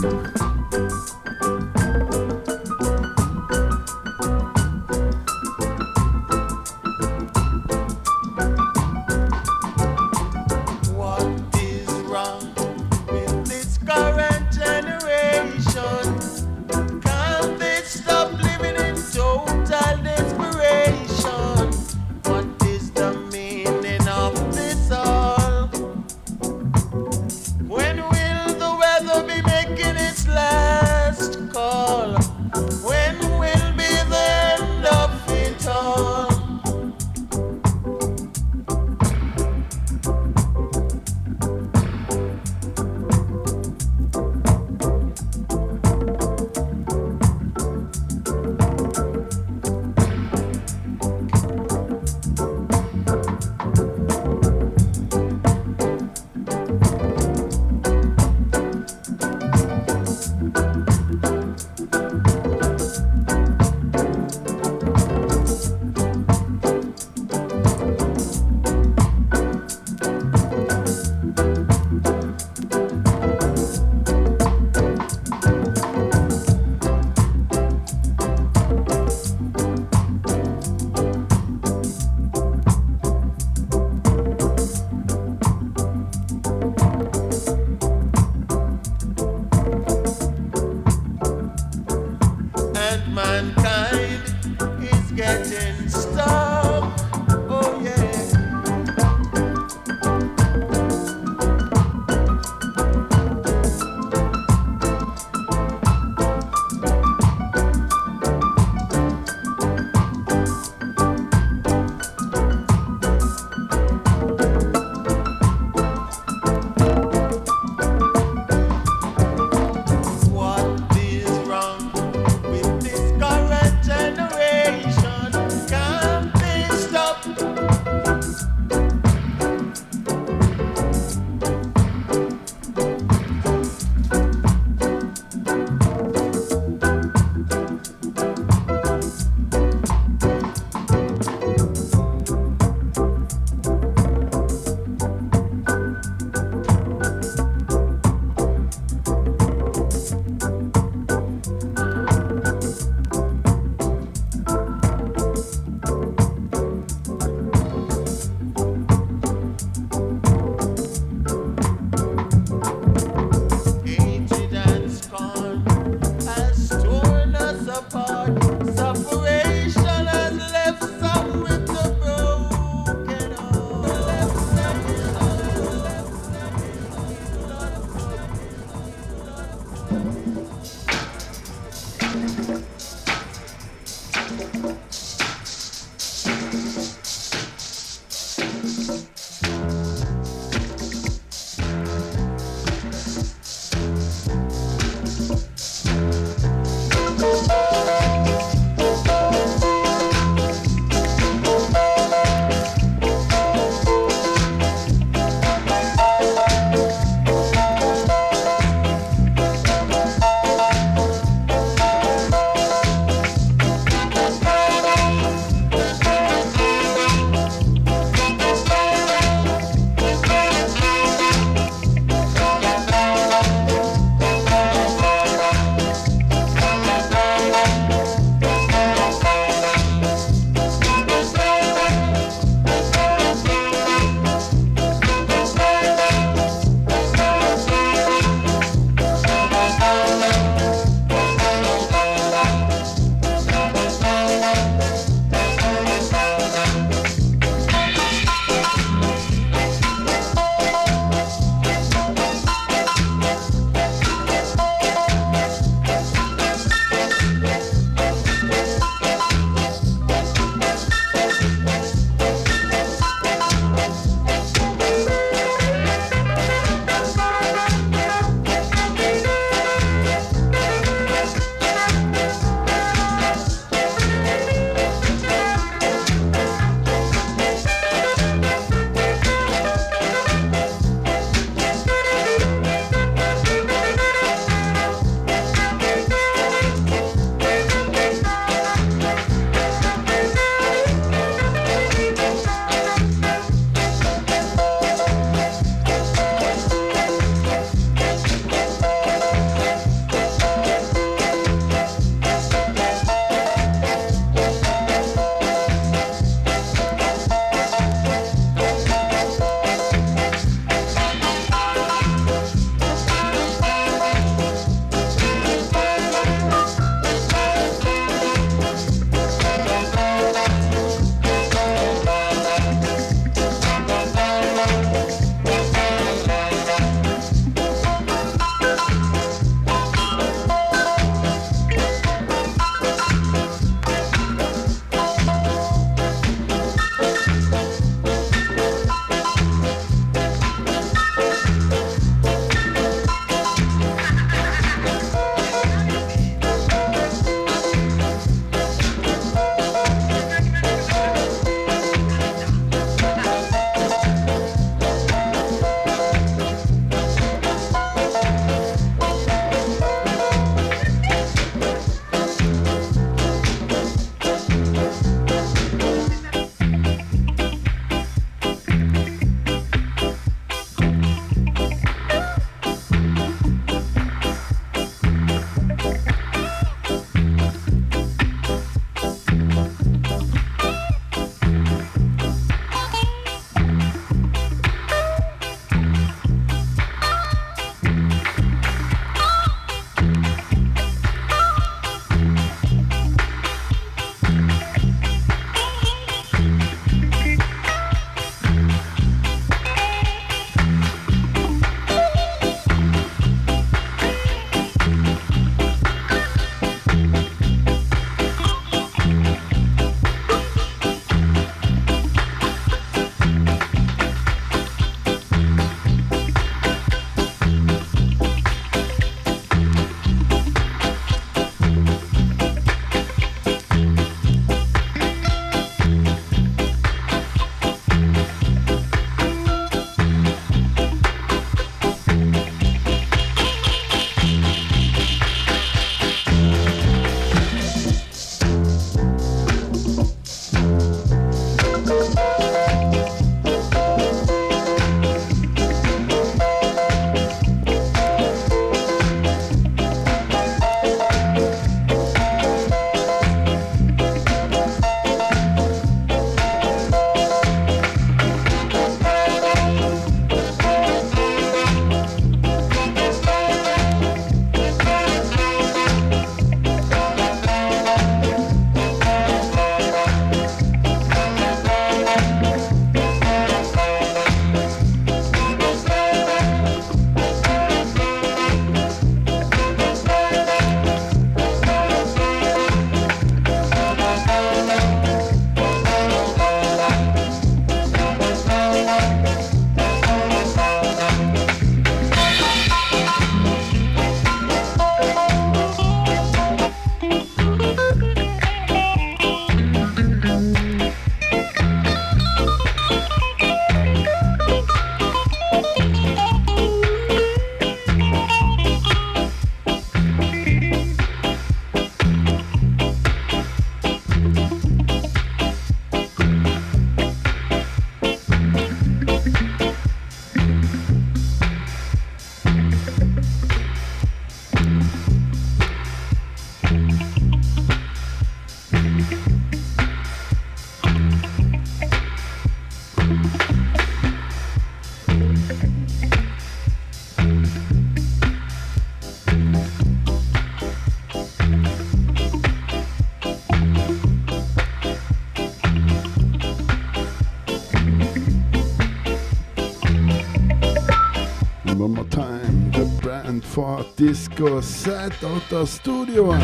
for disco set out of studio and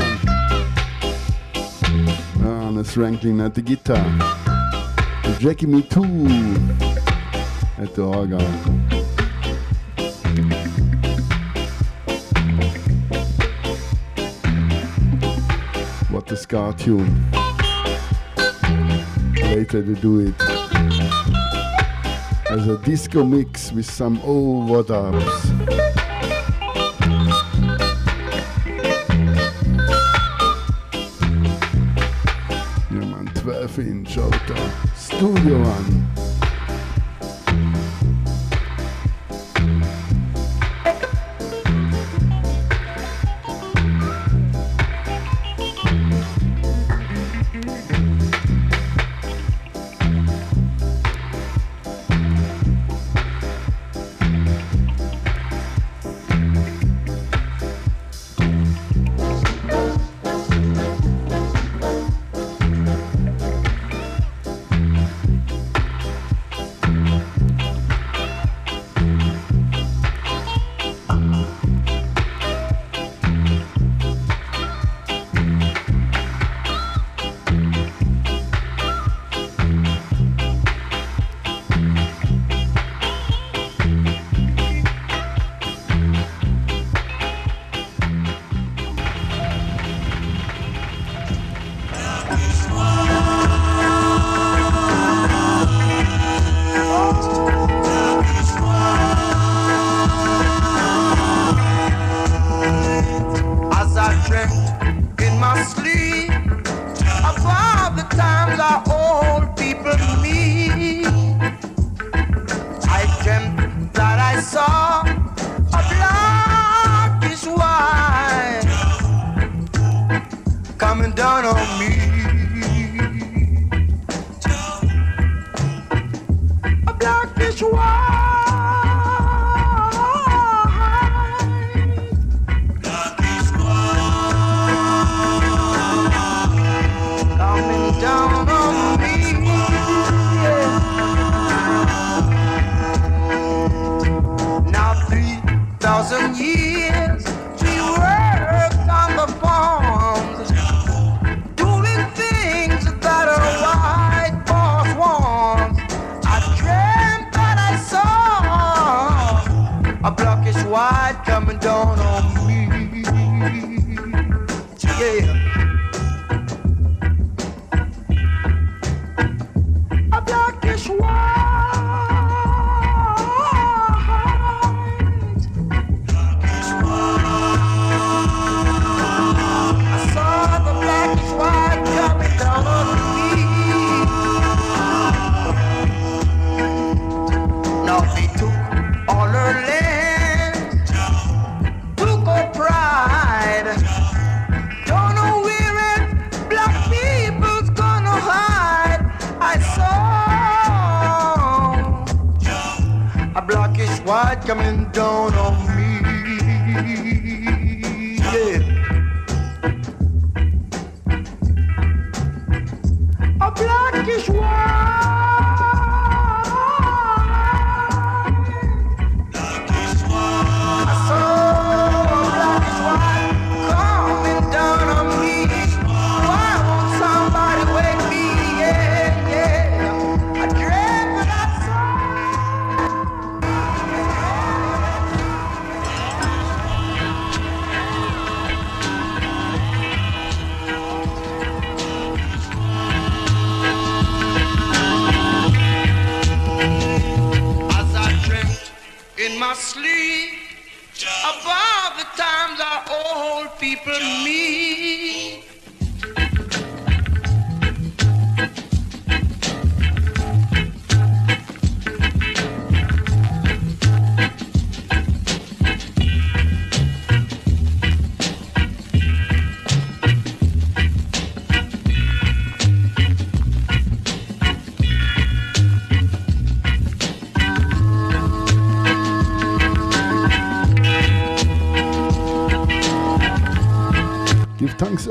Ernest Ranglin at the guitar. Jackie Mittoo at the organ. What the ska tune. Later they do it as a disco mix with some old overdubs. Finch Auto Studio One.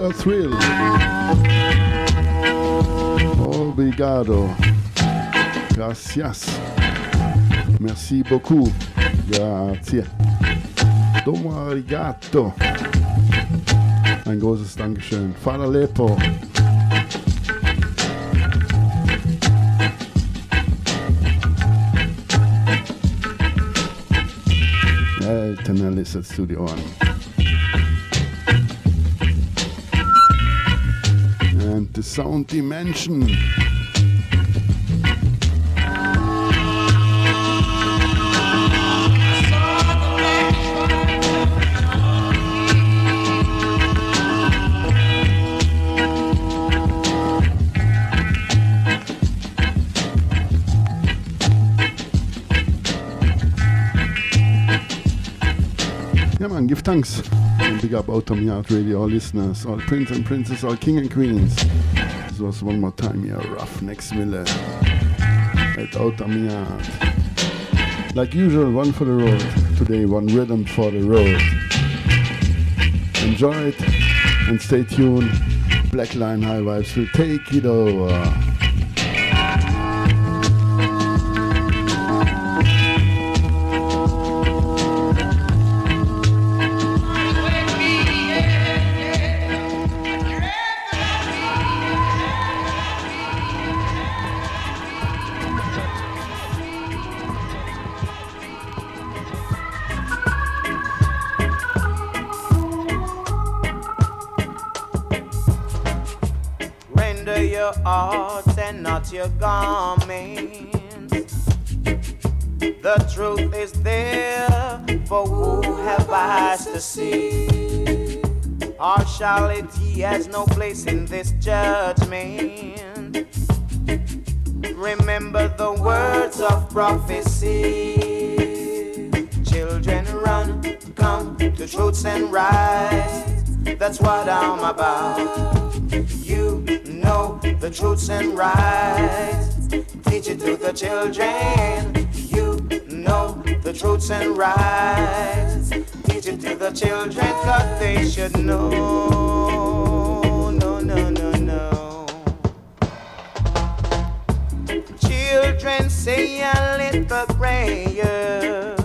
a Thrill. Obrigado. Gracias. Merci beaucoup. Grazie. Domo arigato. Ein großes Dankeschön. Father Lepo. Eltern, er lässt zu die Ohren. The Sound Dimension. give thanks and big up Outta Mi Yard Radio, all listeners, all prince and princess, all king and queens. This was one more time here, Ruffneck Smille at Outta Mi Yard. Like usual, one for the road. Today, one rhythm for the road. Enjoy it and stay tuned. Black Line High Vibes will take it over. Your garments. The truth is there for who have eyes to see. Partiality has no place in this judgment. Remember the words of prophecy. Children run, come to truths and rights. That's what I'm about the truths and rights. Teach it to the children. You know the truths and rights. Teach it to the children, cause they should know. No, no, no, no. Children say a little prayer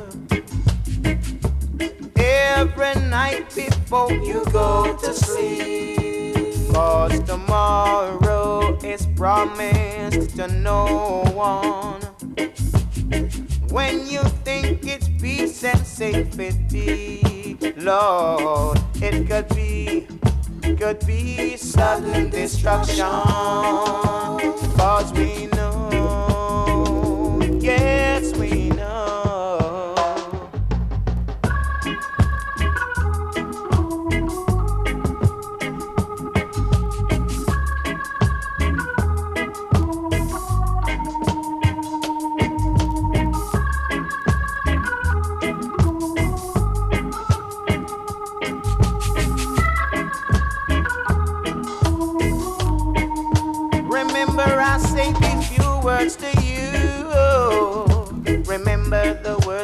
every night before you go to sleep. Cause tomorrow is promised to no one. When you think it's peace and safety, Lord, it could be, could be sudden destruction. Cause we know, yes, we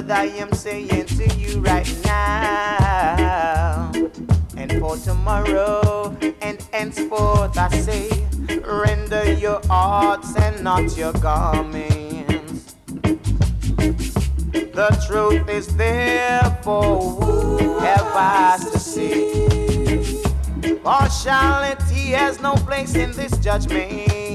Word I am saying to you right now. And for tomorrow and henceforth I say, render your hearts and not your garments. The truth is there for who have eyes to see. Partiality has no place in this judgment.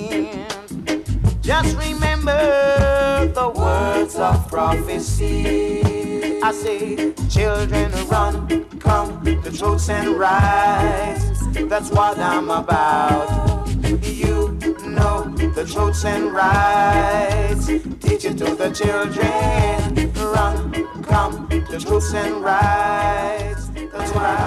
Just remember the words of prophecy. I say, children, run, come, the truths and rights. That's what I'm about. You know the truths and rights. Teach it to the children. Run, come, the truths and rights. That's right.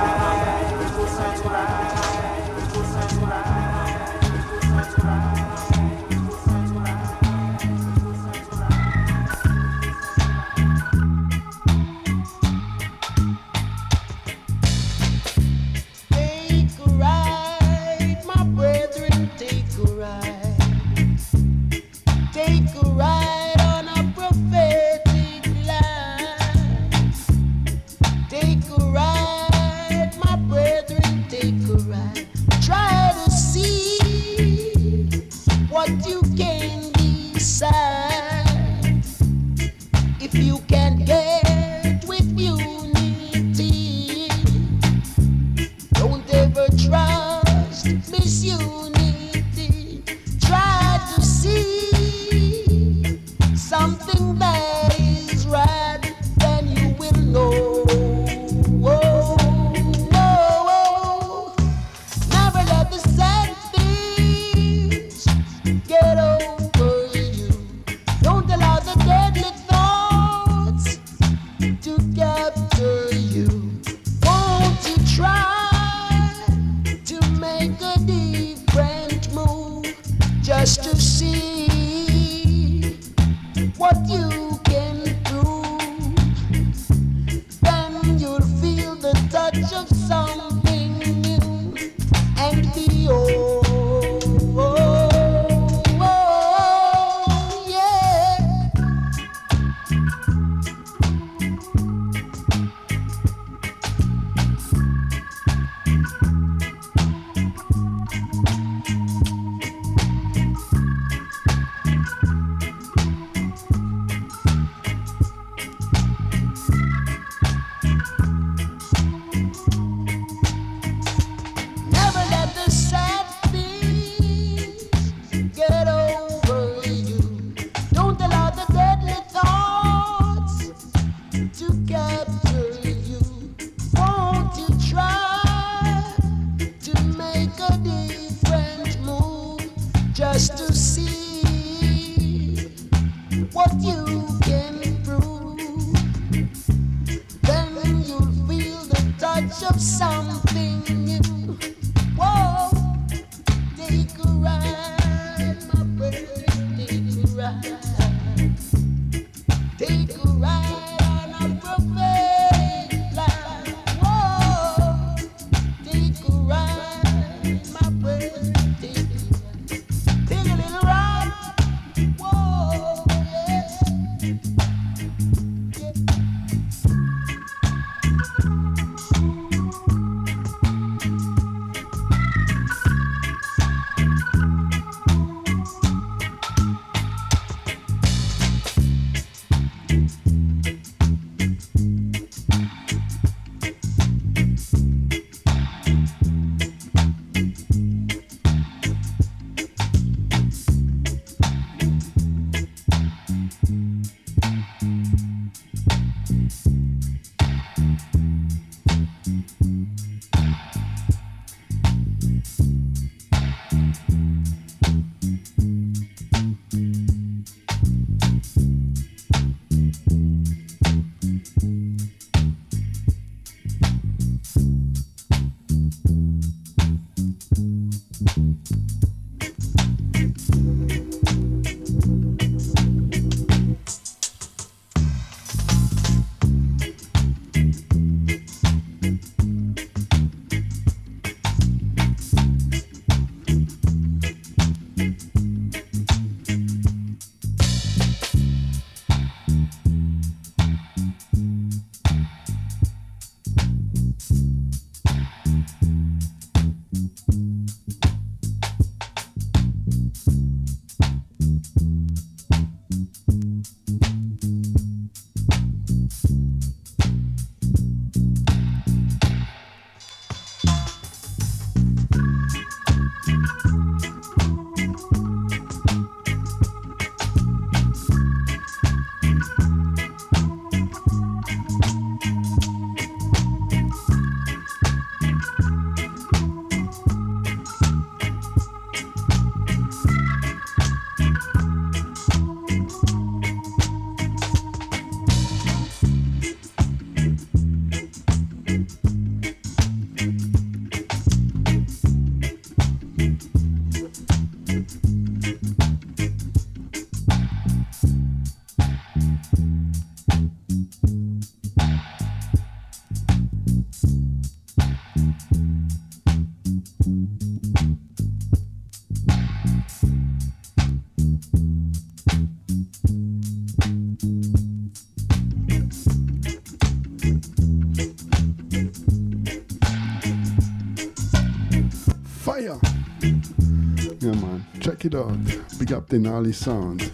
It out. Big up the Nali sound.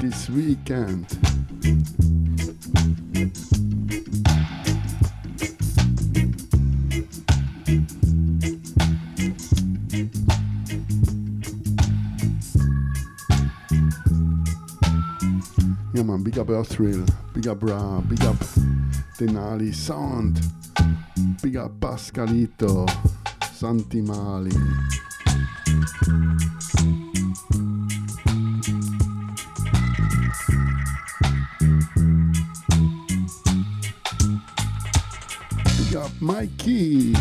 This weekend. Yeah, man. Big up Earth Thrill. Big up Bra. Big up Denali Sound. Big up Pascalito. Santi Mikey.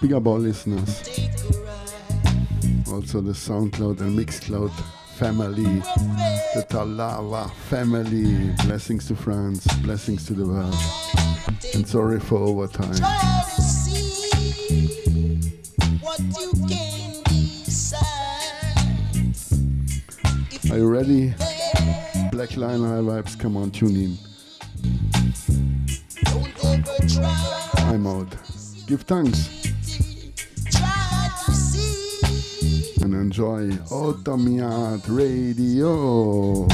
Big up all listeners. Also the SoundCloud and Mixcloud family. The Talava family. Blessings to France. Blessings to the world. And sorry for overtime. Are you ready? Black Line High Vibes, come on, tune in. Out. Give thanks and enjoy Outta Mi Yard Radio.